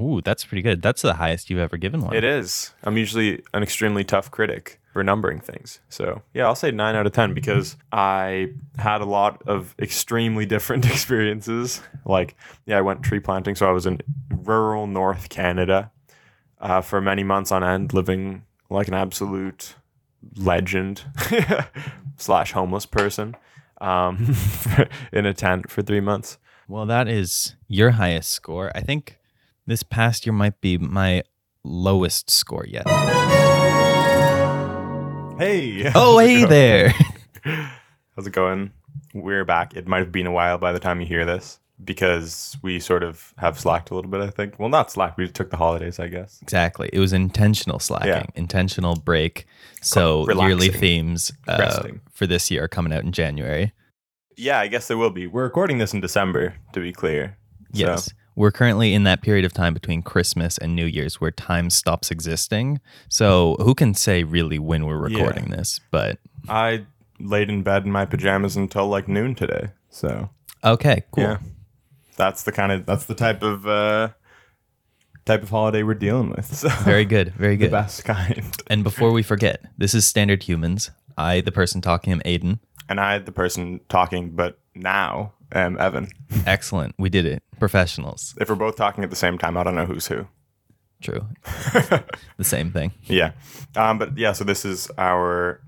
Ooh, that's pretty good. That's the highest you've ever given one. It is. I'm usually an extremely tough critic for numbering things. So, yeah, I'll say 9 out of 10 because I had a lot of extremely different experiences. Like, yeah, I went tree planting. So, I was in rural North Canada uh, for many months on end, living like an absolute legend slash homeless person um, in a tent for three months. Well, that is your highest score. I think this past year might be my lowest score yet. Hey. Oh, hey going? there. How's it going? We're back. It might have been a while by the time you hear this because we sort of have slacked a little bit, I think. Well, not slacked. We took the holidays, I guess. exactly. It was intentional slacking, Yeah. intentional break. So yearly themes uh, for this year are coming out in January. Yeah, I guess there will be. We're recording this in December, to be clear. So, Yes. We're currently in that period of time between Christmas and New Year's where time stops existing. So who can say really when we're Yeah. recording this? But I laid in bed in my pajamas until like noon today. So, okay, cool. yeah. That's the kind of that's the type of uh type of holiday we're dealing with. So Very good. Very the good. best kind. And before we forget, this is Standard Humans. I, the person talking, am Aiden. And I the person talking, but now am Evan. Excellent. We did it. Professionals. If we're both talking at the same time, I don't know who's who. True. the same thing. Yeah. Um, but yeah, so this is our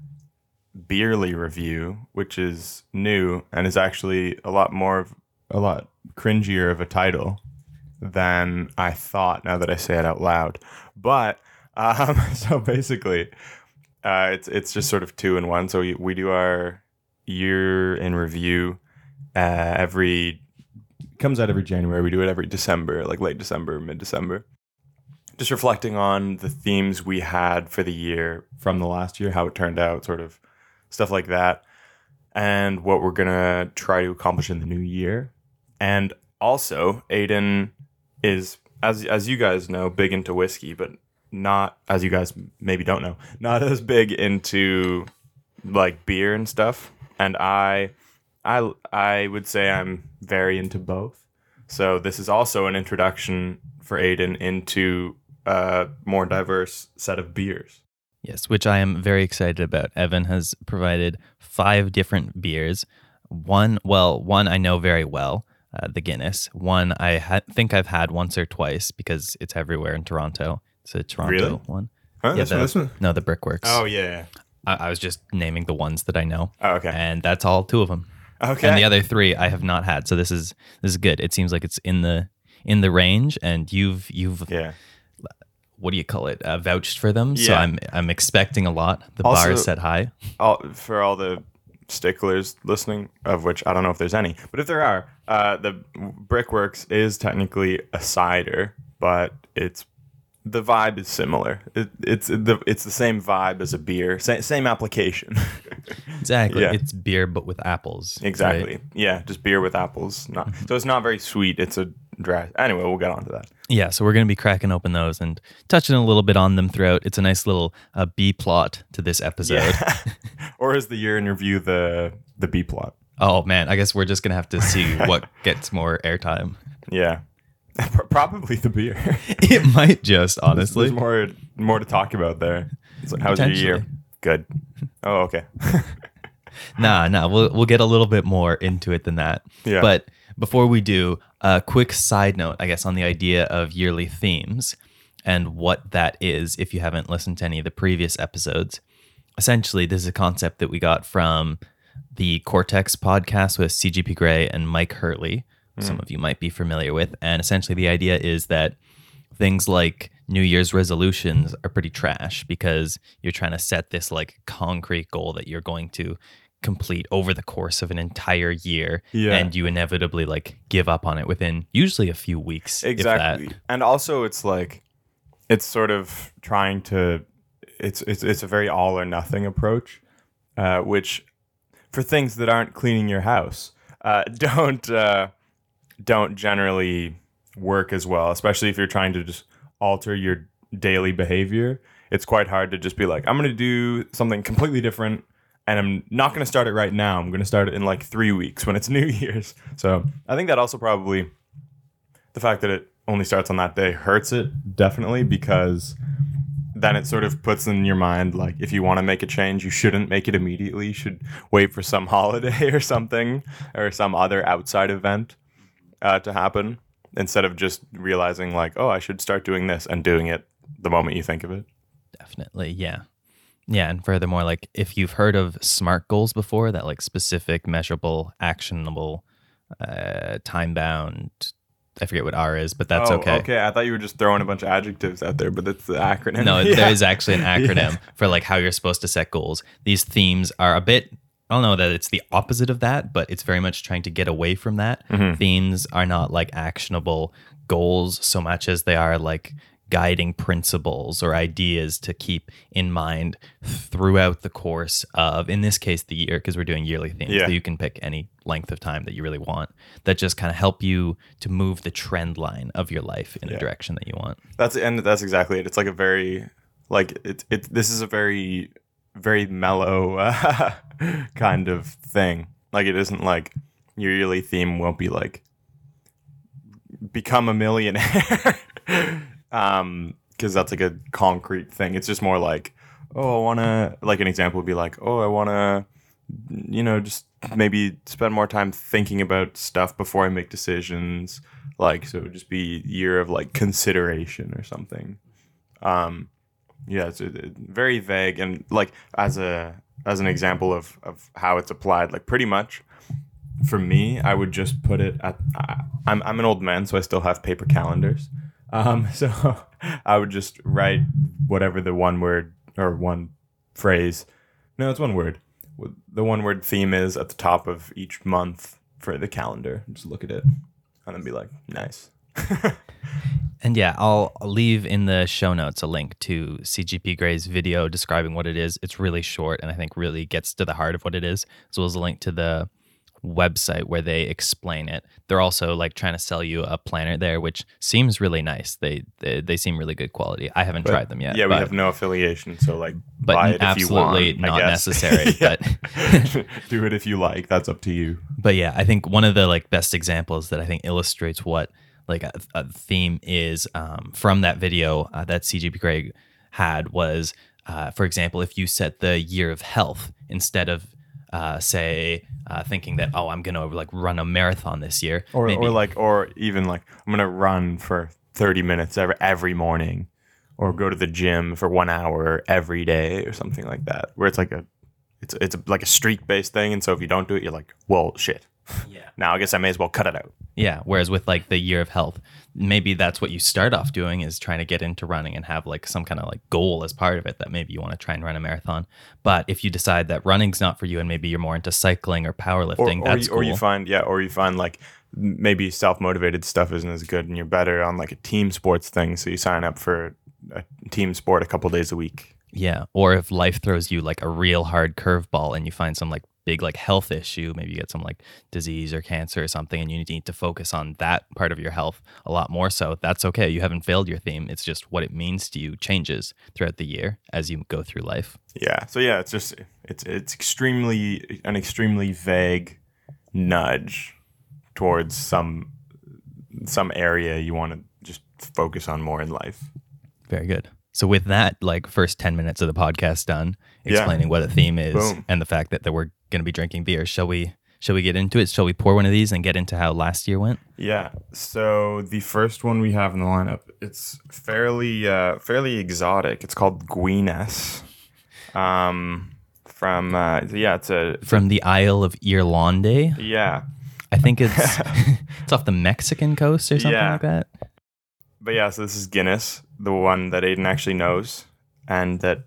Beerly review, which is new and is actually a lot more of a lot cringier of a title than I thought now that I say it out loud. But um, so basically, uh, it's it's just sort of two in one. So we, we do our year in review uh, every comes out every January. We do it every December, like late December, mid December just reflecting on the themes we had for the year from the last year, how it turned out, sort of stuff like that, and what we're gonna try to accomplish in the new year. And also, Aiden is, as as you guys know, big into whiskey, but not as you guys maybe don't know, not as big into like beer and stuff. And I, I, I would say I'm very into both. So this is also an introduction for Aiden into a more diverse set of beers. Yes, which I am very excited about. Evan has provided five different beers. One, well, one I know very well, uh, the Guinness. One I ha- think I've had once or twice because it's everywhere in Toronto. It's a Toronto Really? one. Huh? Yeah, the- one, this one? No, the Brickworks. Oh yeah. I-, I was just naming the ones that I know, Oh, okay. and that's all two of them. Okay. And the other three I have not had. So this is this is good. It seems like it's in the in the range, and you've you've yeah. what do you call it? Uh, vouched for them. yeah. So I'm I'm expecting a lot. The Also- bar is set high. All, for all the sticklers listening, of which I don't know if there's any, but if there are, uh, the Brickworks is technically a cider, but it's the vibe is similar. It, it's the it's the same vibe as a beer, same, same application. Exactly. Yeah. It's beer but with apples. exactly. right? Yeah, just beer with apples. Not so it's not very sweet. It's a dry. Anyway, we'll get on to that. Yeah. So we're gonna be cracking open those and touching a little bit on them throughout. It's a nice little uh, B plot to this episode. or is the year in review the the B plot? Oh man, I guess we're just gonna have to see what gets more airtime. Yeah, probably the beer. It might just honestly. There's more more to talk about there. So how's your year? Good. Oh, okay. Nah, nah. We'll we'll get a little bit more into it than that. Yeah. But before we do, a quick side note, I guess, on the idea of yearly themes and what that is. If you haven't listened to any of the previous episodes, essentially, this is a concept that we got from the Cortex podcast with CGP Grey and Mike Hurley. Some of you might be familiar with, and essentially, the idea is that things like New Year's resolutions are pretty trash because you're trying to set this like concrete goal that you're going to complete over the course of an entire year Yeah. and you inevitably like give up on it within usually a few weeks exactly. And also, it's like it's sort of trying to. It's it's it's a very all or nothing approach, uh, which for things that aren't cleaning your house uh, don't uh, don't generally work as well. Especially if you're trying to just alter your daily behavior. It's quite hard to just be like, I'm going to do something completely different. And I'm not going to start it right now. I'm going to start it in like three weeks when it's New Year's. So I think that also probably the fact that it only starts on that day hurts it definitely because then it sort of puts in your mind like if you want to make a change you shouldn't make it immediately you should wait for some holiday or something or some other outside event uh, to happen instead of just realizing like oh i should start doing this and doing it the moment you think of it Definitely, yeah. Yeah, and furthermore, like if you've heard of SMART goals before, that like specific, measurable, actionable, uh, time bound. I forget what R is, but that's oh, okay. okay i thought you were just throwing a bunch of adjectives out there but that's the acronym No, Yeah. there is actually an acronym for like how you're supposed to set goals. These themes are a bit I don't know that it's the opposite of that, but it's very much trying to get away from that. Mm-hmm. Themes are not like actionable goals so much as they are like guiding principles or ideas to keep in mind throughout the course of in this case the year because we're doing yearly themes Yeah. so you can pick any length of time that you really want that just kind of help you to move the trend line of your life in a Yeah. direction that you want That's and that's exactly it. It's like a very like it it this is a very very mellow uh, kind of thing. Like it isn't like your yearly theme won't be like become a millionaire. um because that's like a concrete thing. It's just more like oh, I want to like an example would be like, "Oh, I want to you know, just maybe spend more time thinking about stuff before I make decisions. Like, so it would just be year of like consideration or something. Um, yeah, it's very vague and like as a as an example of of how it's applied, like pretty much for me, I would just put it at. I, I'm I'm an old man, so I still have paper calendars. Um, so I would just write whatever the one word or one phrase. No, it's one word. The one word theme is at the top of each month for the calendar. Just look at it and then be like, nice. And yeah, I'll leave in the show notes a link to CGP Grey's video describing what it is. It's really short and I think really gets to the heart of what it is, as well as a link to the website where they explain it. They're also like trying to sell you a planner there, which seems really nice. They they, they seem really good quality. I haven't But, tried them yet. Yeah, we have no affiliation, so like, but buy it if you want. absolutely not necessary. But do it if you like. That's up to you. but yeah, I think one of the like best examples that I think illustrates what like a, a theme is um, from that video uh, that CGP Grey had was, uh, for example, if you set the year of health instead of uh, say uh, thinking that oh I'm gonna like run a marathon this year Or, maybe- or like, or even like, I'm gonna run for 30 minutes every every morning, or go to the gym for one hour every day, or something like that. Where it's like a, it's it's like a streak based thing, and so if you don't do it, you're like, well, shit. Yeah. Now I guess I may as well cut it out. Yeah. Whereas with like the year of health, maybe that's what you start off doing is trying to get into running and have like some kind of like goal as part of it that maybe you want to try and run a marathon. But if you decide that running's not for you and maybe you're more into cycling or Or, powerlifting, or, that's you, cool. or you find yeah, or you find like maybe self motivated stuff isn't as good, and you're better on like a team sports thing. So you sign up for a team sport a couple days a week. yeah. Or if life throws you like a real hard curveball and you find some like big like health issue, maybe you get some like disease or cancer or something and you need to focus on that part of your health a lot more so, that's okay. You haven't failed your theme. It's just what it means to you changes throughout the year as you go through life. Yeah. So yeah, it's just it's it's extremely an extremely vague nudge towards some some area you want to just focus on more in life. Very good. So with that, like first ten minutes of the podcast done, Yeah. explaining what a theme is Boom. and the fact that, there we're going to be drinking beer, shall we? Shall we get into it? Shall we pour one of these and get into how last year went? Yeah. So the first one we have in the lineup, it's fairly uh, fairly exotic. It's called Guinness. Um, from uh, yeah, it's a From the Isle of Irlande, yeah. I think it's it's off the Mexican coast or something Yeah. like that. But yeah, so this is Guinness, the one that Aiden actually knows, and that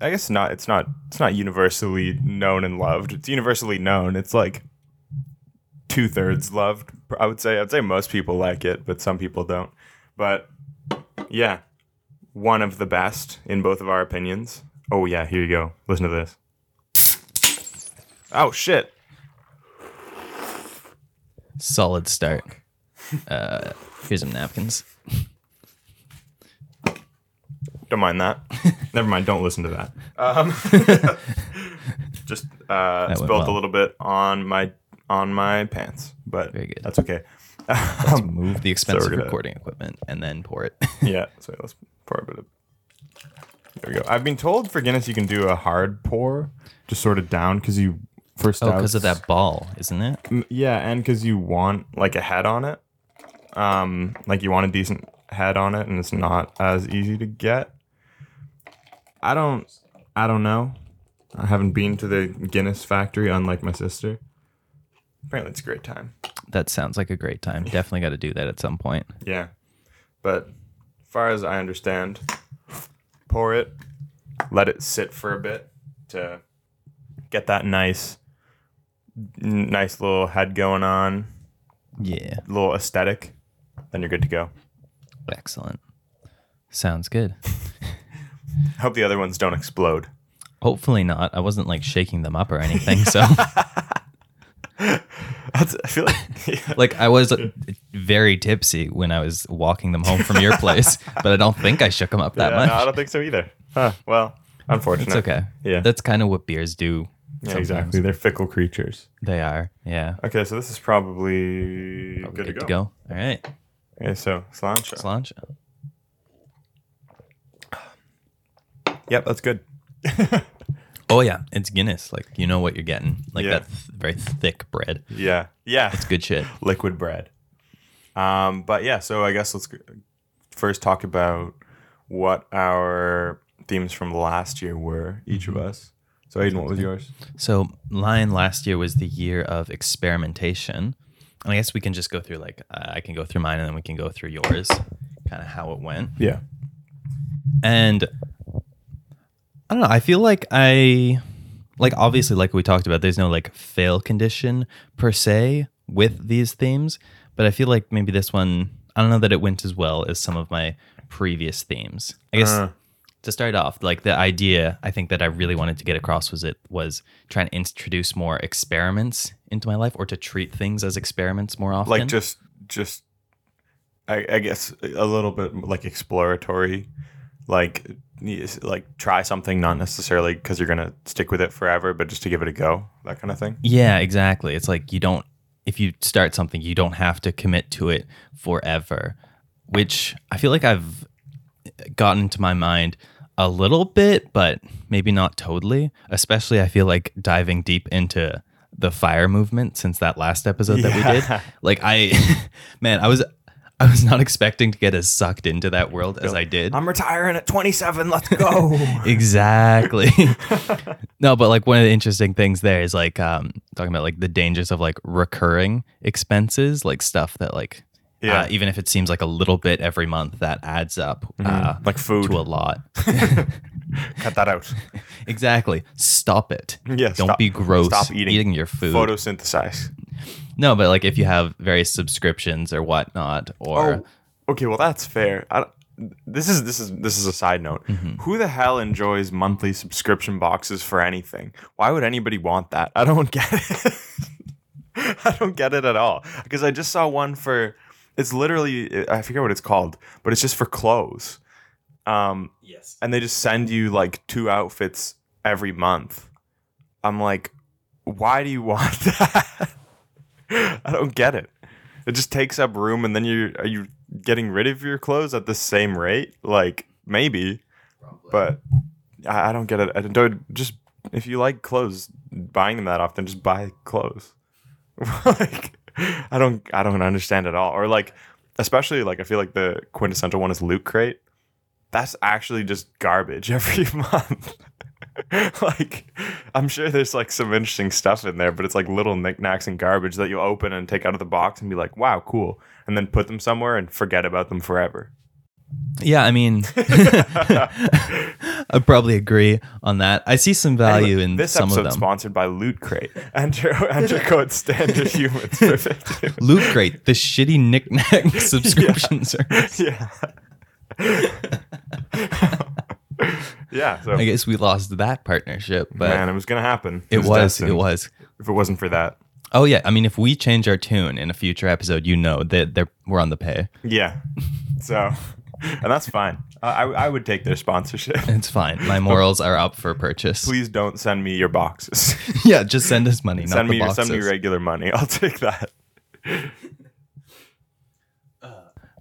I guess not. It's not. It's not universally known and loved. It's universally known. It's like two thirds loved. I would say. I'd say most people like it, but some people don't. But yeah, one of the best in both of our opinions. Oh yeah, here you go. Listen to this. Oh shit. Solid start. Uh, here's some napkins. Don't mind that. Never mind. Don't listen to that. Um, just uh, went spilled a well. little bit on my on my pants, but Very good. that's okay. Let's move the expensive gonna- recording equipment and then pour it. yeah. So let's pour a bit of. There we go. I've been told for Guinness you can do a hard pour, just sort of down because you first. oh, because of that ball, isn't it? Mm, Yeah, and because you want like a head on it, um, like you want a decent head on it, and it's not as easy to get. I don't, I don't know. I haven't been to the Guinness factory, unlike my sister. Apparently, it's a great time. That sounds like a great time. Definitely got to do that at some point. Yeah, but as far as I understand, pour it, let it sit for a bit to get that nice, nice little head going on. Yeah. little aesthetic, then you're good to go. Excellent. Sounds good. I hope the other ones don't explode. Hopefully not. I wasn't like shaking them up or anything. So, That's, I feel like yeah. like, I was very tipsy when I was walking them home from your place, but I don't think I shook them up that Yeah, much. no, I don't think so either. Huh, well, unfortunate. it's okay. Yeah. That's kind of what beers do. Yeah, sometimes. exactly. They're fickle creatures. They are. Yeah. Okay, so this is probably Are we good, to, go. All right. Okay, so cilantro. Cilantro. Yep, that's good. Oh yeah, it's Guinness. Like you know what you're getting. Like Yeah. that th- very thick bread. Yeah, yeah. It's good shit. liquid bread. Um, but yeah, so I guess let's g- first talk about what our themes from last year were, each of us. So Aiden, what was yours? So Lion last year was the year of experimentation. And I guess we can just go through like uh, I can go through mine and then we can go through yours, kind of how it went. Yeah. And I don't know. I feel like I like obviously like we talked about. There's no like fail condition per se with these themes, but I feel like maybe this one. I don't know that it went as well as some of my previous themes. I guess Uh. to start off, like the idea I think that I really wanted to get across was it was trying to introduce more experiments into my life or to treat things as experiments more often. Like just, just, I, I guess a little bit like exploratory, like, like try something, not necessarily because you're gonna stick with it forever, but just to give it a go, that kind of thing. Yeah, exactly. It's like you don't if you start something, you don't have to commit to it forever, which I feel like I've eh, gotten into my mind a little bit, but maybe not totally. Especially I feel like diving deep into the fire movement since that last episode that we did. Like I man, I was I was not expecting to get as sucked into that world as I did. I'm retiring at 27. Let's go. exactly no but like one of the interesting things there is like um talking about like the dangers of like recurring expenses like stuff that like Yeah. uh, even if it seems like a little bit every month that adds up uh, like food. to a lot Cut that out. exactly stop it Yeah, don't stop- be gross stop eating. your food Photosynthesize. no but like if you have various subscriptions or whatnot or Oh, okay. Well, that's fair. I this is this is this is a side note. Mm-hmm. Who the hell enjoys monthly subscription boxes for anything? Why would anybody want that? I don't get it. I don't get it at all. Because I just saw one for. It's literally I forget what it's called, but it's just for clothes. Um, yes and they just send you like two outfits every month. I'm like, why do you want that? I don't get it. It just takes up room, and then you are you getting rid of your clothes at the same rate? Like maybe, but I, I don't get it. I don't just if you like clothes, buying them that often, just buy clothes. like I don't I don't understand at all. Or like especially like I feel like the quintessential one is Loot Crate that's actually just garbage every month. like, I'm sure there's like some interesting stuff in there, but it's like little knickknacks and garbage that you open and take out of the box and be like, wow, cool. And then put them somewhere and forget about them forever. yeah i mean i probably agree on that i see some value Anyway, in this some of episode's them sponsored by Loot Crate. Enter, enter code standard humans for 50. Loot Crate, the shitty knickknack subscription service. yeah. yeah. So, I guess we lost that partnership, but man, it was to happen. it was, destined it was. If it wasn't for that. Oh yeah, I mean, if we change our tune in a future episode, you know that they're we're on the pay. Yeah. So, and that's fine. I, I I would take their sponsorship. It's fine. My morals are up for purchase. Please don't send me your boxes. Yeah, just send us money. send not me send me regular money. I'll take that.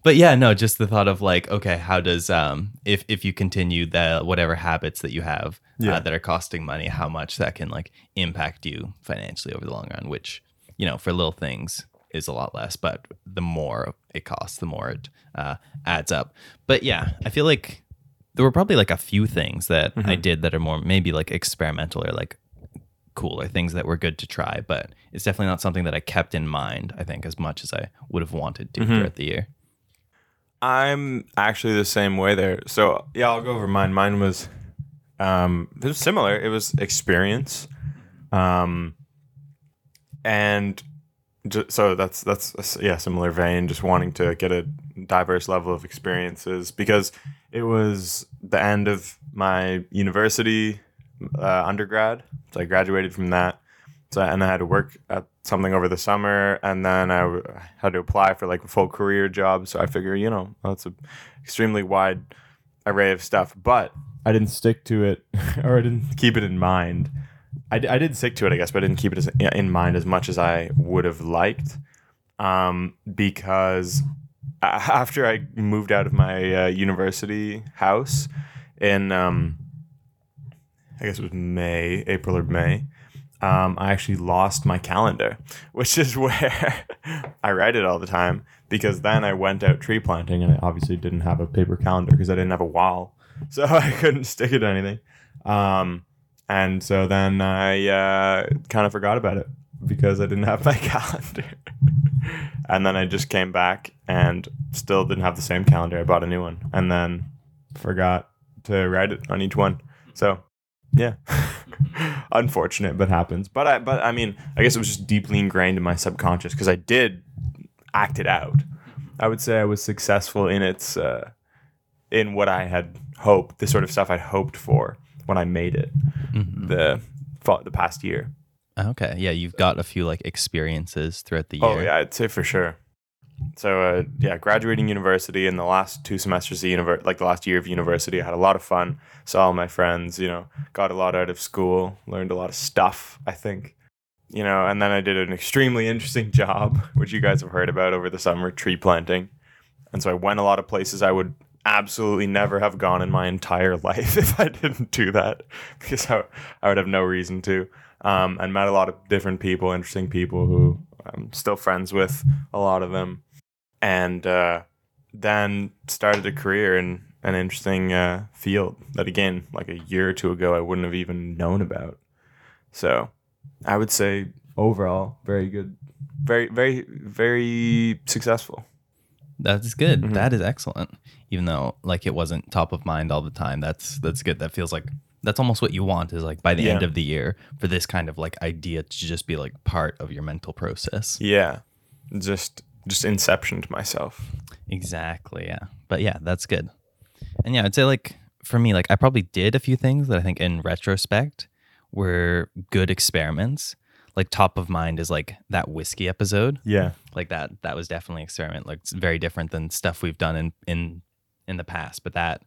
But yeah, no, just the thought of like, okay, how does um if if you continue the whatever habits that you have Yeah. uh, that are costing money, how much that can like impact you financially over the long run, which you know for little things is a lot less, but the more it costs, the more it uh, adds up. But yeah, I feel like there were probably like a few things that I did that are more maybe like experimental or like cool or things that were good to try, but it's definitely not something that I kept in mind, I think, as much as I would have wanted to throughout the year. I'm actually the same way there. So yeah, I'll go over mine. Mine was um it was similar. It was experience. Um and ju- so that's that's a yeah, similar vein just wanting to get a diverse level of experiences because it was the end of my university uh, undergrad. So I graduated from that. So and I had to work at something over the summer, and then I w- had to apply for like a full career job. So I figure, you know, that's a extremely wide array of stuff. But I didn't stick to it, or I didn't keep it in mind. I, d- I did stick to it, I guess, but I didn't keep it as, in mind as much as I would have liked, um, because after I moved out of my uh, university house in, um, I guess it was May, April or May um, I actually lost my calendar, which is where I write it all the time because then I went out tree planting and I obviously didn't have a paper calendar because I didn't have a wall. So I couldn't stick it to anything. Um, and so then I uh, kind of forgot about it because I didn't have my calendar. and then I just came back and still didn't have the same calendar. I bought a new one and then forgot to write it on each one. So yeah. Unfortunate, but happens. But I but I mean, I guess it was just deeply ingrained in my subconscious because I did act it out. I would say I was successful in its uh, in what I had hoped, the sort of stuff I hoped for when I made it the fa- the past year. Okay. Yeah, you've got a few like experiences throughout the year. Oh yeah, I'd say for sure. So uh, yeah, graduating university in the last two semesters of univer- like the last year of university, I had a lot of fun. Saw all my friends, you know, got a lot out of school, learned a lot of stuff. I think, you know, and then I did an extremely interesting job, which you guys have heard about over the summer, tree planting. And so I went a lot of places I would absolutely never have gone in my entire life if I didn't do that, because I, I would have no reason to. Um, and met a lot of different people, interesting people who I'm still friends with, a lot of them, and uh, then started a career in an interesting uh, field that, again, like a year or two ago, I wouldn't have even known about. So, I would say overall, very good, very, very, very successful. That's good. Mhm. That is excellent. Even though like it wasn't top of mind all the time. That's that's good. That feels like that's almost what you want is like by the end of the year for this kind of like idea to just be like part of your mental process. Yeah, just just inceptioned myself. Exactly. Yeah. But yeah, that's good. And yeah, I'd say like for me, like I probably did a few things that I think in retrospect were good experiments. Like top of mind is like that whiskey episode. Yeah, Like that that was definitely an experiment. Like it's very different than stuff we've done in in in the past, but that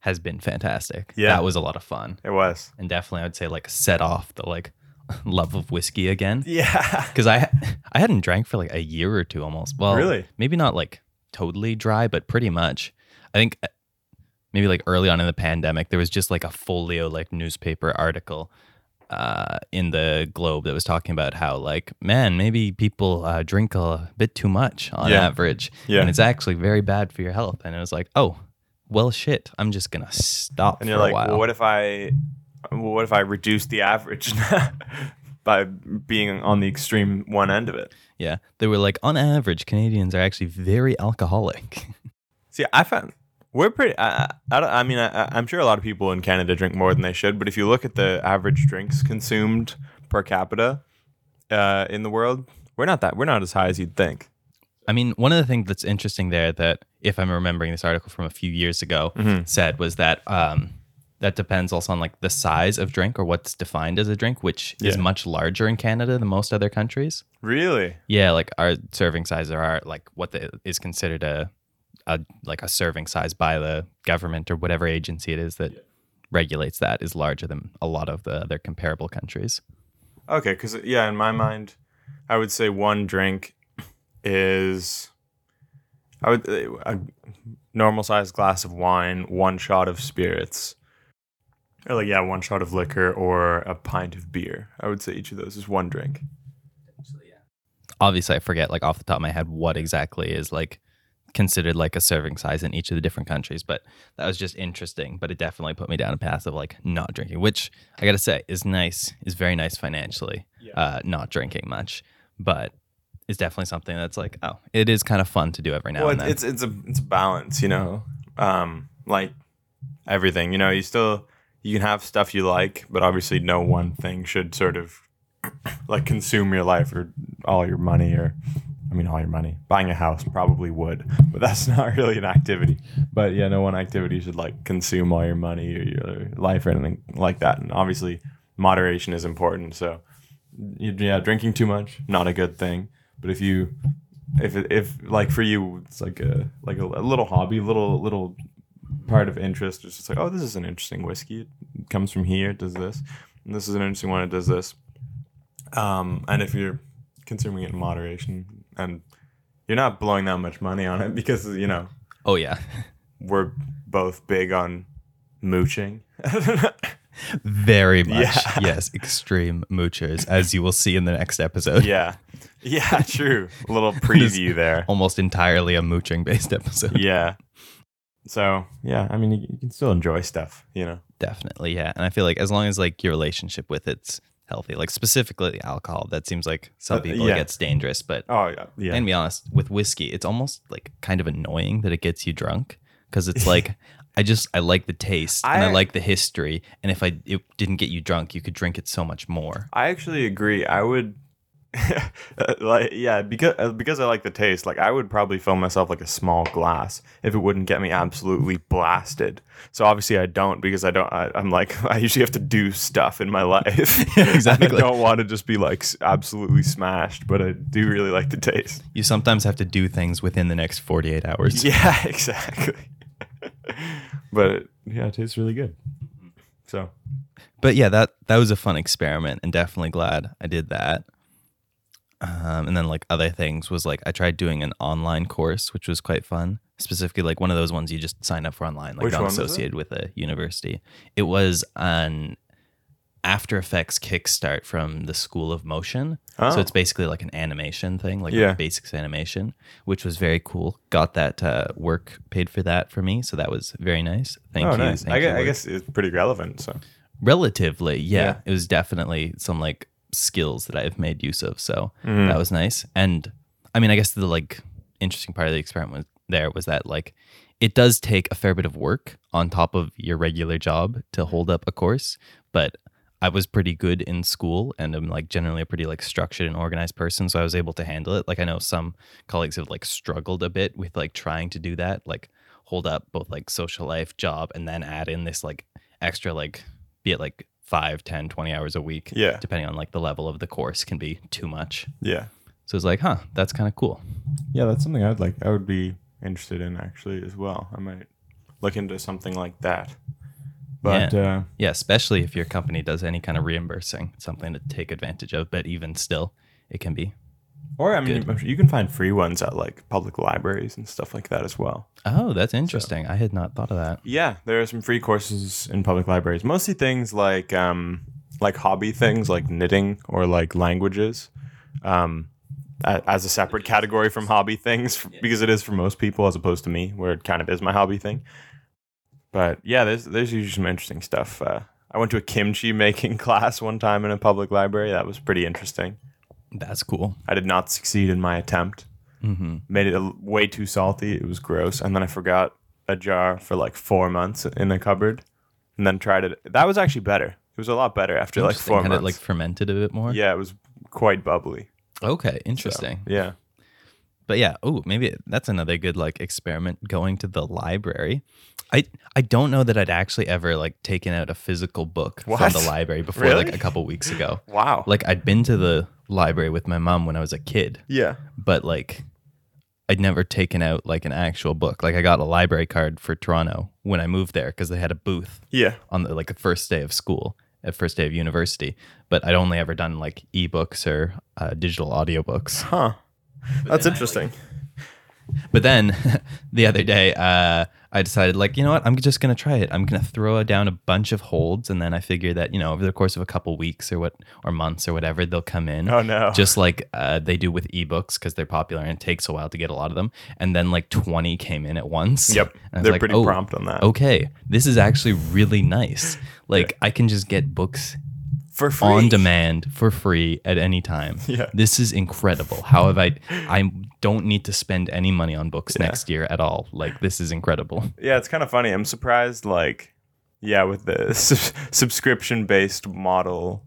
has been fantastic. Yeah. That was a lot of fun. it was. And definitely I'd say like set off the like love of whiskey again. Yeah, Because I I hadn't drank for like a year or two almost. Well, Really? maybe not like totally dry, but pretty much. I think uh, maybe like early on in the pandemic, there was just like a folio like newspaper article uh, in the Globe that was talking about how like man, maybe people uh, drink a bit too much on Yeah. average, Yeah. and it's actually very bad for your health. And it was like, oh, well, shit, I'm just gonna stop and you're like, well, what if I, well, what if I reduce the average by being on the extreme one end of it? yeah, they were like, on average, Canadians are actually very alcoholic. See, I found we're pretty. I, I, I, mean, I, I'm sure a lot of people in Canada drink more than they should, but if you look at the average drinks consumed per capita uh, in the world, we're not that. We're not as high as you'd think. I mean, one of the things that's interesting there that, if I'm remembering this article from a few years ago, Mm-hmm. said was that um, that depends also on like the size of drink or what's defined as a drink, which is much larger in Canada than most other countries. Really? Yeah, like our serving sizes are like what the, is considered a, a like a serving size by the government or whatever agency it is that regulates that is larger than a lot of the other comparable countries. Okay, because yeah, in my mind, I would say one drink is I would uh, a normal sized glass of wine, one shot of spirits, or like yeah, one shot of liquor or a pint of beer. I would say each of those is one drink. Obviously, I forget like off the top of my head what exactly is like considered like a serving size in each of the different countries, but that was just interesting. But it definitely put me down a path of like not drinking, which I gotta say is nice, is very nice financially. Yeah. Uh, not drinking much, but it's definitely something that's like, oh, it is kind of fun to do every now well, and then. it's it's a it's a balance, you know. Um, like everything, you know, you still you can have stuff you like, but obviously no one thing should sort of like consume your life or all your money or I mean all your money. Buying a house probably would, but that's not really an activity. But yeah, no one activity should like consume all your money or your life or anything like that. And obviously moderation is important. So yeah, drinking too much not a good thing. But if you if if like for you it's like a like a, a little hobby, little little part of interest. It's just like oh, this is an interesting whiskey. It comes from here. It does this. And this is an interesting one. It does this. Um, and if you're consuming it in moderation and you're not blowing that much money on it because you know oh yeah, we're both big on mooching. very much. Yeah. Yes, extreme moochers, as you will see in the next episode. yeah, yeah, true. A little preview there. Almost entirely a mooching based episode. Yeah. So yeah, I mean, you, you can still enjoy stuff, you know. Definitely, yeah. And I feel like as long as like your relationship with it's healthy, like specifically alcohol, that seems like some Uh, people yeah. it gets dangerous. But Oh yeah, yeah. and be honest, with whiskey, it's almost like kind of annoying that it gets you drunk because it's like I just I like the taste and I I- like the history, and if I it didn't get you drunk, you could drink it so much more. I actually agree. I would like yeah, because uh, because I like the taste. Like I would probably fill myself like a small glass if it wouldn't get me absolutely blasted. So obviously I don't because I don't. I, I'm like I usually have to do stuff in my life. Yeah, exactly. I don't want to just be like absolutely smashed, but I do really like the taste. You sometimes have to do things within the next forty eight hours. Yeah, exactly. but yeah, it tastes really good. So but yeah, that that was a fun experiment, and definitely glad I did that. Um, and then like other things was like I tried doing an online course, which was quite fun. Specifically, like one of those ones you just sign up for online, like Which not one was it? associated with a university. It was an After Effects kickstart from the School of Motion. Oh. So it's basically like an animation thing, like Yeah. basics animation, which was very cool. Got that uh, work paid for that for me, so that was very nice. Thank oh, you. nice. Thank I, you, guess, I work. guess it's pretty relevant. So Relatively, yeah. Yeah. It was definitely some like skills that I've made use of. So Mhm. that was nice. And I mean, I guess the like interesting part of the experiment was there was that like it does take a fair bit of work on top of your regular job to hold up a course, but I was pretty good in school and I'm like generally a pretty like structured and organized person, so I was able to handle it. Like I know some colleagues have like struggled a bit with like trying to do that, like hold up both like social life, job, and then add in this like extra like be it like 5, 10, 20 hours a week, Yeah. depending on like the level of the course can be too much. yeah. So it's like, huh, that's kind of cool. Yeah, that's something I'd like. I would be interested in actually as well. I might look into something like that. But uh, Yeah, especially if your company does any kind of reimbursing, something to take advantage of. But even still, it can be. Or I mean, you can find free ones at like public libraries and stuff like that as well. Oh, that's interesting. I had not thought of that. Yeah, there are some free courses in public libraries. Mostly things like um, like hobby things like knitting or like languages. Um, as a separate category from hobby things because it is for most people as opposed to me where it kind of is my hobby thing. But yeah, there's there's usually some interesting stuff. Uh, I went to a kimchi making class one time in a public library. That was pretty interesting. That's cool. I did not succeed in my attempt. hmm Made it a, way too salty. It was gross. And then I forgot a jar for like four months in the cupboard, and then tried it. That was actually better. It was a lot better after like four Had months. it like fermented a bit more. yeah, it was quite bubbly. Okay, So, interesting. yeah. But yeah, oh, maybe that's another good like experiment going to the library. I I don't know that I'd actually ever like taken out a physical book from the library before Really? like a couple weeks ago. Wow. Like I'd been to the library with my mom when I was a kid, yeah. but like I'd never taken out like an actual book. Like I got a library card for Toronto when I moved there because they had a booth Yeah. on the like the first day of school, at first day of university. But I'd only ever done like ebooks or uh, digital audiobooks. Huh. That's interesting. But then the other day, uh, I decided, like, you know what? I'm just gonna try it. I'm gonna throw down a bunch of holds, and then I figure that you know over the course of a couple weeks or what or months or whatever, they'll come in. Oh no. Just like uh, they do with ebooks because they're popular and it takes a while to get a lot of them. And then like 20 came in at once. Yep. And I was They're like, pretty oh, prompt on that. Okay, this is actually really nice. Like I can just get books For free. on demand for free at any time. Yeah. This is incredible. How have I I don't need to spend any money on books next year at all. Like this is incredible. Yeah, it's kind of funny. I'm surprised, like, yeah, with the subscription based model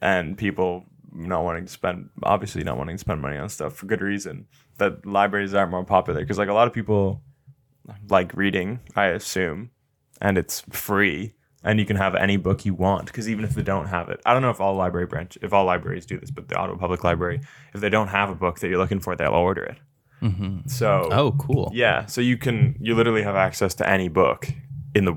and people not wanting to spend, obviously not wanting to spend money on stuff for good reason, that libraries aren't more popular. Because, like, a lot of people like reading, I assume, and it's free. And you can have any book you want because even if they don't have it, I don't know if all library branch, if all libraries do this, but the Ottawa Public Library, if they don't have a book that you're looking for, they'll order it. hmm So Oh, cool. yeah, so you can you literally have access to any book in the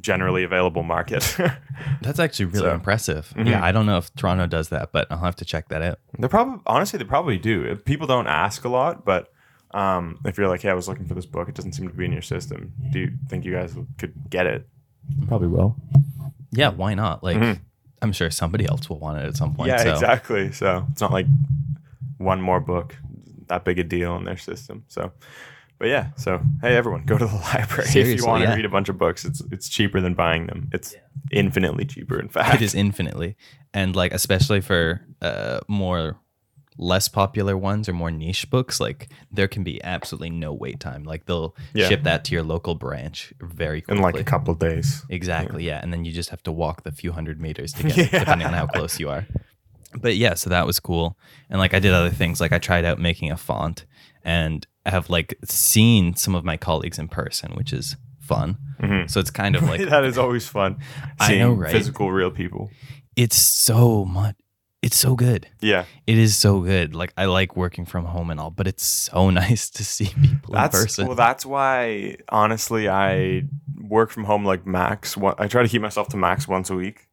generally available market. That's actually really So- impressive. Mhm. Yeah, I don't know if Toronto does that, but I'll have to check that out. they probably honestly they probably do. People don't ask a lot, but um, if you're like, "Hey, I was looking for this book. It doesn't seem to be in your system. Do you think you guys could get it?" Probably will. Yeah, why not? Like Mhm. I'm sure somebody else will want it at some point. Yeah, so. exactly. So it's not like one more book that big a deal in their system. So, but yeah. So hey, everyone, go to the library if you want to yeah. read a bunch of books. It's it's cheaper than buying them. It's infinitely cheaper. In fact, It is infinitely. And like especially for uh more less popular ones or more niche books, like there can be absolutely no wait time. Like they'll Yeah. ship that to your local branch very quickly. in like a couple of days. Exactly, yeah. And then you just have to walk the few hundred meters to get it, depending on how close you are. But yeah, so that was cool. And like I did other things, like I tried out making a font and I have like seen some of my colleagues in person, which is fun. Mhm. So it's kind of like that is always fun. I know, right? Physical, real people. it's so much it's so good. Yeah, It is so good. Like I like working from home and all, but it's so nice to see people that's in person. well. That's why, honestly, I work from home like max. One, I try to keep myself to max once a week.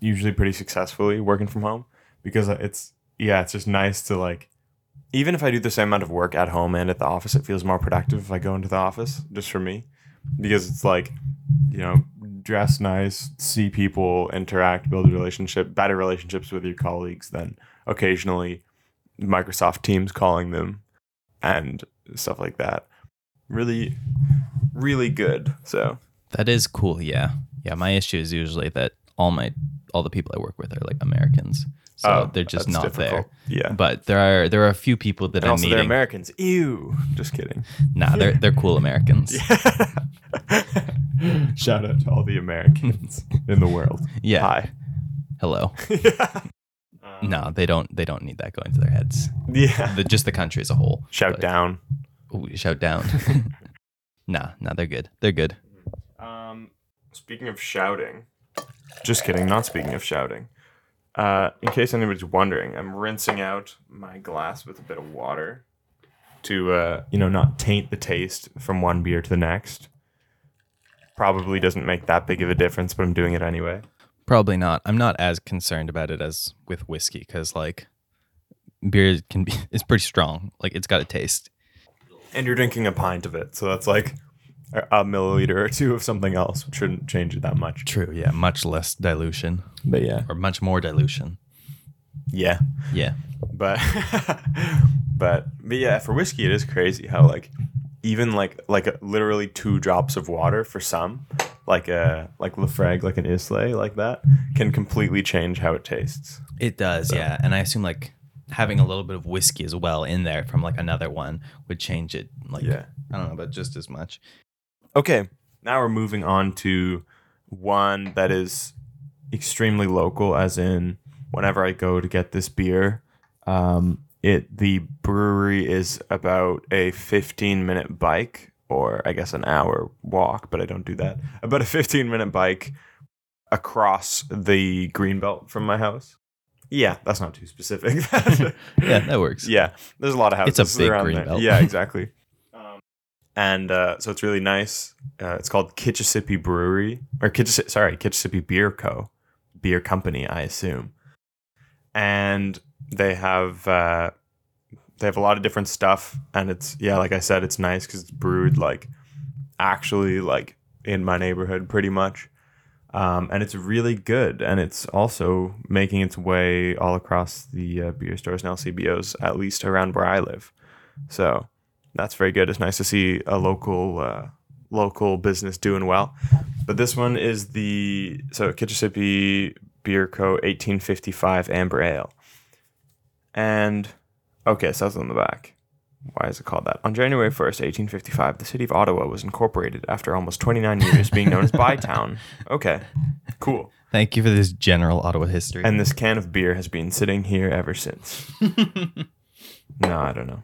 Usually, pretty successfully working from home because it's yeah, it's just nice to like. Even if I do the same amount of work at home and at the office, it feels more productive if I go into the office. Just for me, because it's like, you know, dress nice, see people, interact, build a relationship, better relationships with your colleagues than occasionally Microsoft Teams calling them and stuff like that. Really, really good. So that is cool, yeah. Yeah, my issue is usually that all my all the people I work with are like Americans. So oh, they're just not difficult. there. Yeah. But there are there are a few people that And I'm also, they're. Americans. Ew. Just kidding. nah, they're they're cool Americans. Shout out to all the Americans in the world. Yeah. Hi. Hello. yeah. No, they don't they don't need that going to their heads. Yeah. The, just the country as a whole. Shout But- down. Ooh, shout down. nah, nah, they're good. They're good. Um, speaking of shouting, just kidding. Not speaking of shouting. Uh, in case anybody's wondering, I'm rinsing out my glass with a bit of water to, uh, you know, not taint the taste from one beer to the next. Probably doesn't make that big of a difference, but I'm doing it anyway. Probably not. I'm not as concerned about it as with whiskey because like beer can be it's pretty strong. Like it's got a taste. And you're drinking a pint of it, so that's like a, milliliter or two of something else, which shouldn't change it that much. True. Yeah. Much less dilution But yeah, or much more dilution. yeah. Yeah. but but but yeah for whiskey it is crazy how like even like like a, literally two drops of water for some like a like Laphroaig like an Islay like that can completely change how it tastes It does. Yeah. And I assume like having a little bit of whiskey as well in there from like another one would change it. Like Yeah. I don't know, but just as much. Okay now we're moving on to one that is extremely local as in whenever I go to get this beer um it the brewery is about a 15 minute bike or I guess an hour walk, but I don't do that. About a 15 minute bike across the green belt from my house. Yeah, that's not too specific. Yeah, that works. yeah, there's a lot of houses. It's a big around green there. belt. Yeah, exactly. and uh, so it's really nice. Uh, it's called Kitchissippi Brewery or Kitchissippi, sorry, Kitchissippi Beer Co. Beer Company, I assume. And they have uh, they have a lot of different stuff, and it's yeah, like I said, it's nice because it's brewed like actually like in my neighborhood pretty much. Um, and it's really good, and it's also making its way all across the uh, beer stores and LCBOs, at least around where I live. So that's very good. It's nice to see a local uh, local business doing well. But this one is the so Kitchissippi Beer Co. 1855 Amber Ale, and okay, it says on the back. Why is it called that? On January 1st, 1855, the city of Ottawa was incorporated after almost 29 years being known as Bytown. Okay, cool. Thank you for this general Ottawa history. And this can of beer has been sitting here ever since. no, I don't know.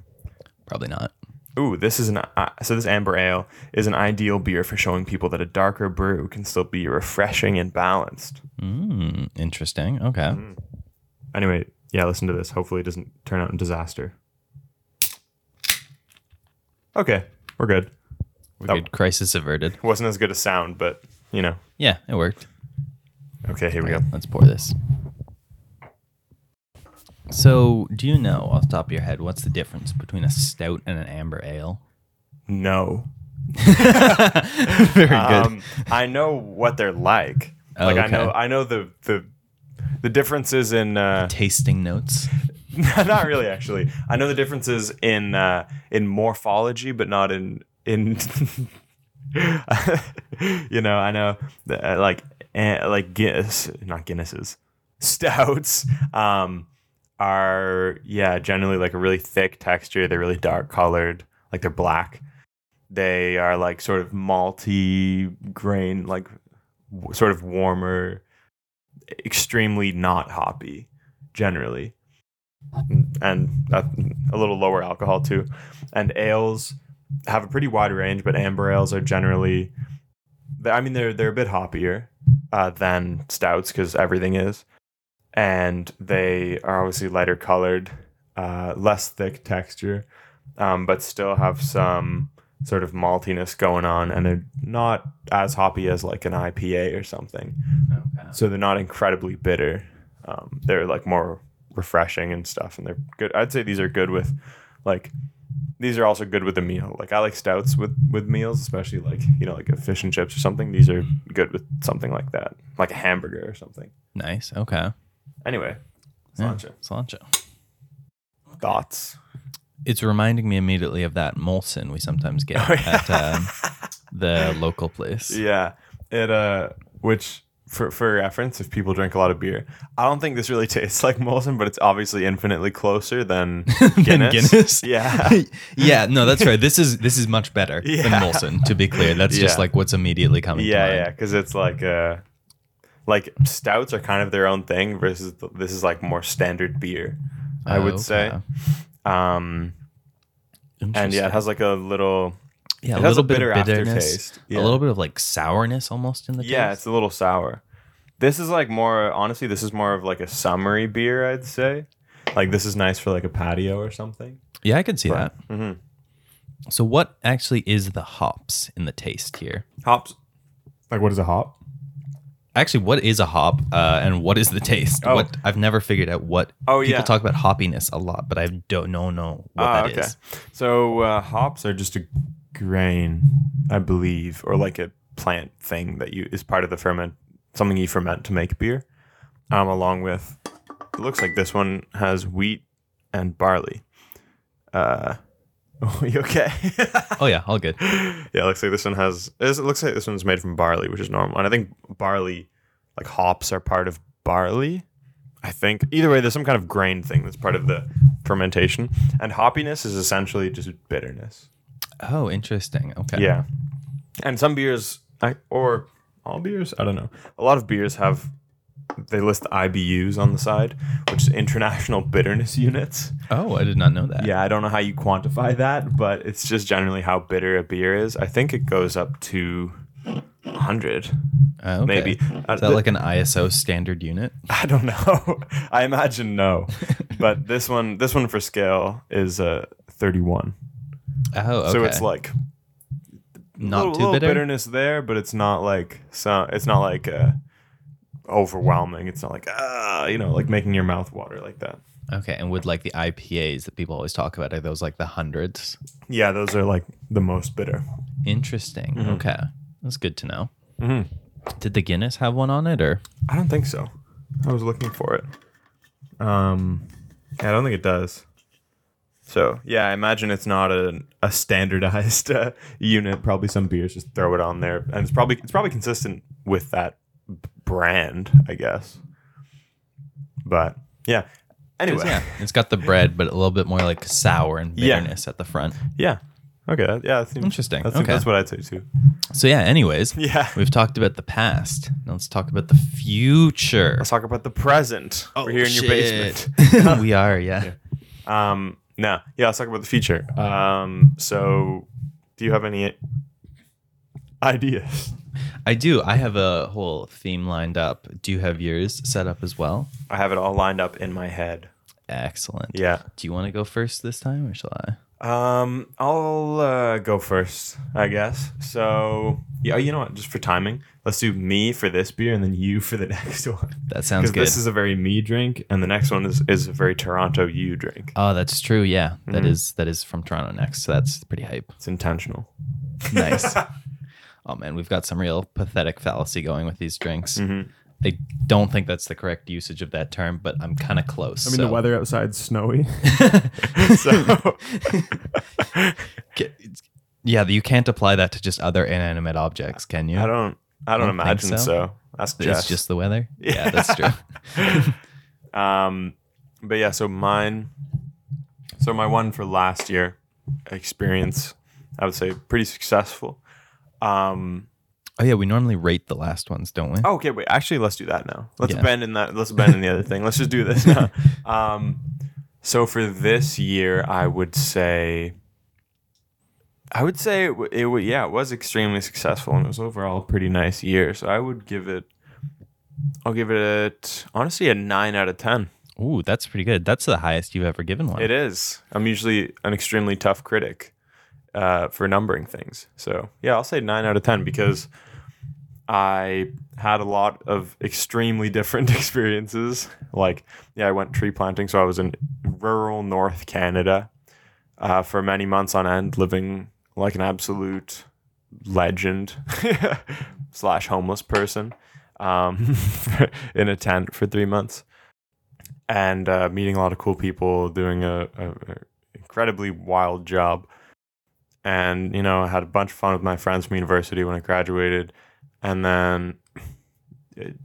Probably not. Ooh, this is an uh, so this amber ale is an ideal beer for showing people that a darker brew can still be refreshing and balanced. Mm, interesting. Okay. Anyway, yeah, listen to this. Hopefully, it doesn't turn out in disaster. Okay, we're good. We're Oh. good. Crisis averted. Wasn't as good a sound, but you know. Yeah, it worked. Okay, here we go. Let's pour this. So, do you know off the top of your head what's the difference between a stout and an amber ale? No. Very good. Um, I know what they're like. Oh, like I know I know the the the differences in uh Tasting notes. not really actually. I know the differences in uh in morphology but not in in you know, I know the, uh, like uh, like Guinness, not Guinnesses. Stouts um are yeah, generally like a really thick texture, they're really dark colored, like they're black. They are like sort of malty grain, like w- sort of warmer, extremely not hoppy, generally, and a little lower alcohol too. And ales have a pretty wide range, but amber ales are generally, I mean, they're they're a bit hoppier uh, than stouts because everything is, and they are obviously lighter colored, uh, less thick texture, um, but still have some sort of maltiness going on, and they're not as hoppy as like an IPA or something. Okay. So they're not incredibly bitter. Um, they're like more refreshing and stuff, and they're good. I'd say these are good with, like, these are also good with a meal. Like I like stouts with with meals, especially like you know like a fish and chips or something. These are good with something like that, like a hamburger or something. Nice. Okay. Anyway, Yeah, sláinte. Thoughts. It's reminding me immediately of that Molson we sometimes get Oh, yeah. at um, the local place. Yeah, it uh, which for for reference, if people drink a lot of beer, I don't think this really tastes like Molson, but it's obviously infinitely closer than Than Guinness. Guinness? Yeah. yeah, no, that's right. This is this is much better than Molson. To be clear, that's just Yeah. like what's immediately coming. to yeah, mind. yeah, because it's like uh, like stouts are kind of their own thing versus th- this is like more standard beer, I Oh, would say. okay. Um, and yeah, it has like a little yeah, it a has little a bit bitter of bitterness, aftertaste. Yeah. a little bit of like sourness almost in the taste. yeah, taste. it's a little sour. This is like more honestly, this is more of like a summery beer, I'd say. Like this is nice for like a patio or something. Yeah, I can see that. hmm So, what actually is the hops in the taste here? Hops. Like what is a hop? Actually, what is a hop, uh, and what is the taste? Oh. What I've never figured out what. Oh, people yeah. talk about hoppiness a lot, but I don't know know what Ah, that is. So uh, hops are just a grain, I believe, or like a plant thing that you is part of the ferment, something you ferment to make beer. Um, along with, it looks like this one has wheat and barley. Uh, oh, you okay? Oh yeah, all good. yeah, it looks like this one has. It looks like this one's made from barley, which is normal, and I think barley, like hops, are part of barley. I think either way, there's some kind of grain thing that's part of the fermentation, and hoppiness is essentially just bitterness. Oh, interesting. Okay. Yeah, and some beers, I, or all beers, I don't know. A lot of beers have they list the IBUs on the side, which is international bitterness units. Oh, I did not know that. Yeah, I don't know how you quantify that, but it's just generally how bitter a beer is. I think it goes up to 100, Oh, okay. maybe. Uh, Is that like an ISO standard unit? I don't know. I imagine no, but this one, this one for scale is uh, 31. Oh, okay. So it's like not little, too little bitter. bitterness there, but it's not like so. It's not like uh, overwhelming. It's not like ah, you know, like making your mouth water like that. Okay, and would like the IPAs that people always talk about are those like the hundreds? Yeah, those are like the most bitter. Interesting. Okay, that's good to know. Mhm. Did the Guinness have one on it, or I don't think so. I was looking for it. Um, yeah, I don't think it does. So yeah, I imagine it's not a a standardized uh, unit. Probably some beers just throw it on there, and it's probably it's probably consistent with that brand, I guess. But yeah. Anyway, yeah, it's got the bread, but a little bit more like sour and Yeah. bitterness at the front. yeah. Okay, yeah, that seems, Interesting. That's, Okay. that's what I'd say too. So yeah. Anyways, Yeah. we've talked about the past. Now let's talk about the future. Let's talk about the present. We're here in your basement. basement. we are. Yeah. Um, no, yeah, let's talk about the future. Um, so do you have any ideas? I do. I have a whole theme lined up. Do you have yours set up as well? I have it all lined up in my head. Excellent. Yeah. Do you want to go first this time, or shall I? Um, I'll uh, go first, I guess. So yeah, you know what? Just for timing, let's do me for this beer and then you for the next one. That sounds Because good. this is a very me drink, and the next one is, is a very Toronto you drink. oh, that's true. Yeah, that Mhm. is that is from Toronto next. So that's pretty hype. It's intentional. Nice. oh man, we've got some real pathetic fallacy going with these drinks. Mhm. I don't think that's the correct usage of that term, but I'm kind of close. I mean, so- the weather outside's snowy. So yeah, you can't apply that to just other inanimate objects, can you? I don't. I don't, Don't imagine so. so. That's It's just. just the weather. Yeah. Yeah, that's true. um, but yeah, so mine. So my one for last year experience, I would say pretty successful. Um, Oh yeah, we normally rate the last ones, don't we? oh, okay, wait. Actually, let's do that now. Let's Yeah. abandon that. Let's abandon the other thing. Let's just do this now. Um, so for this year, I would say. I would say it, w- it w- yeah, it was extremely successful and it was overall a pretty nice year. So I would give it, I'll give it honestly a nine out of ten. Ooh, that's pretty good. That's the highest you've ever given one. It is. I'm usually an extremely tough critic uh, for numbering things. So yeah, I'll say nine out of ten because I had a lot of extremely different experiences. Like yeah, I went tree planting, so I was in rural North Canada uh, for many months on end, living like an absolute legend slash homeless person um, in a tent for three months and uh, meeting a lot of cool people, doing a, a, a incredibly wild job. And you know, I had a bunch of fun with my friends from university when I graduated, and then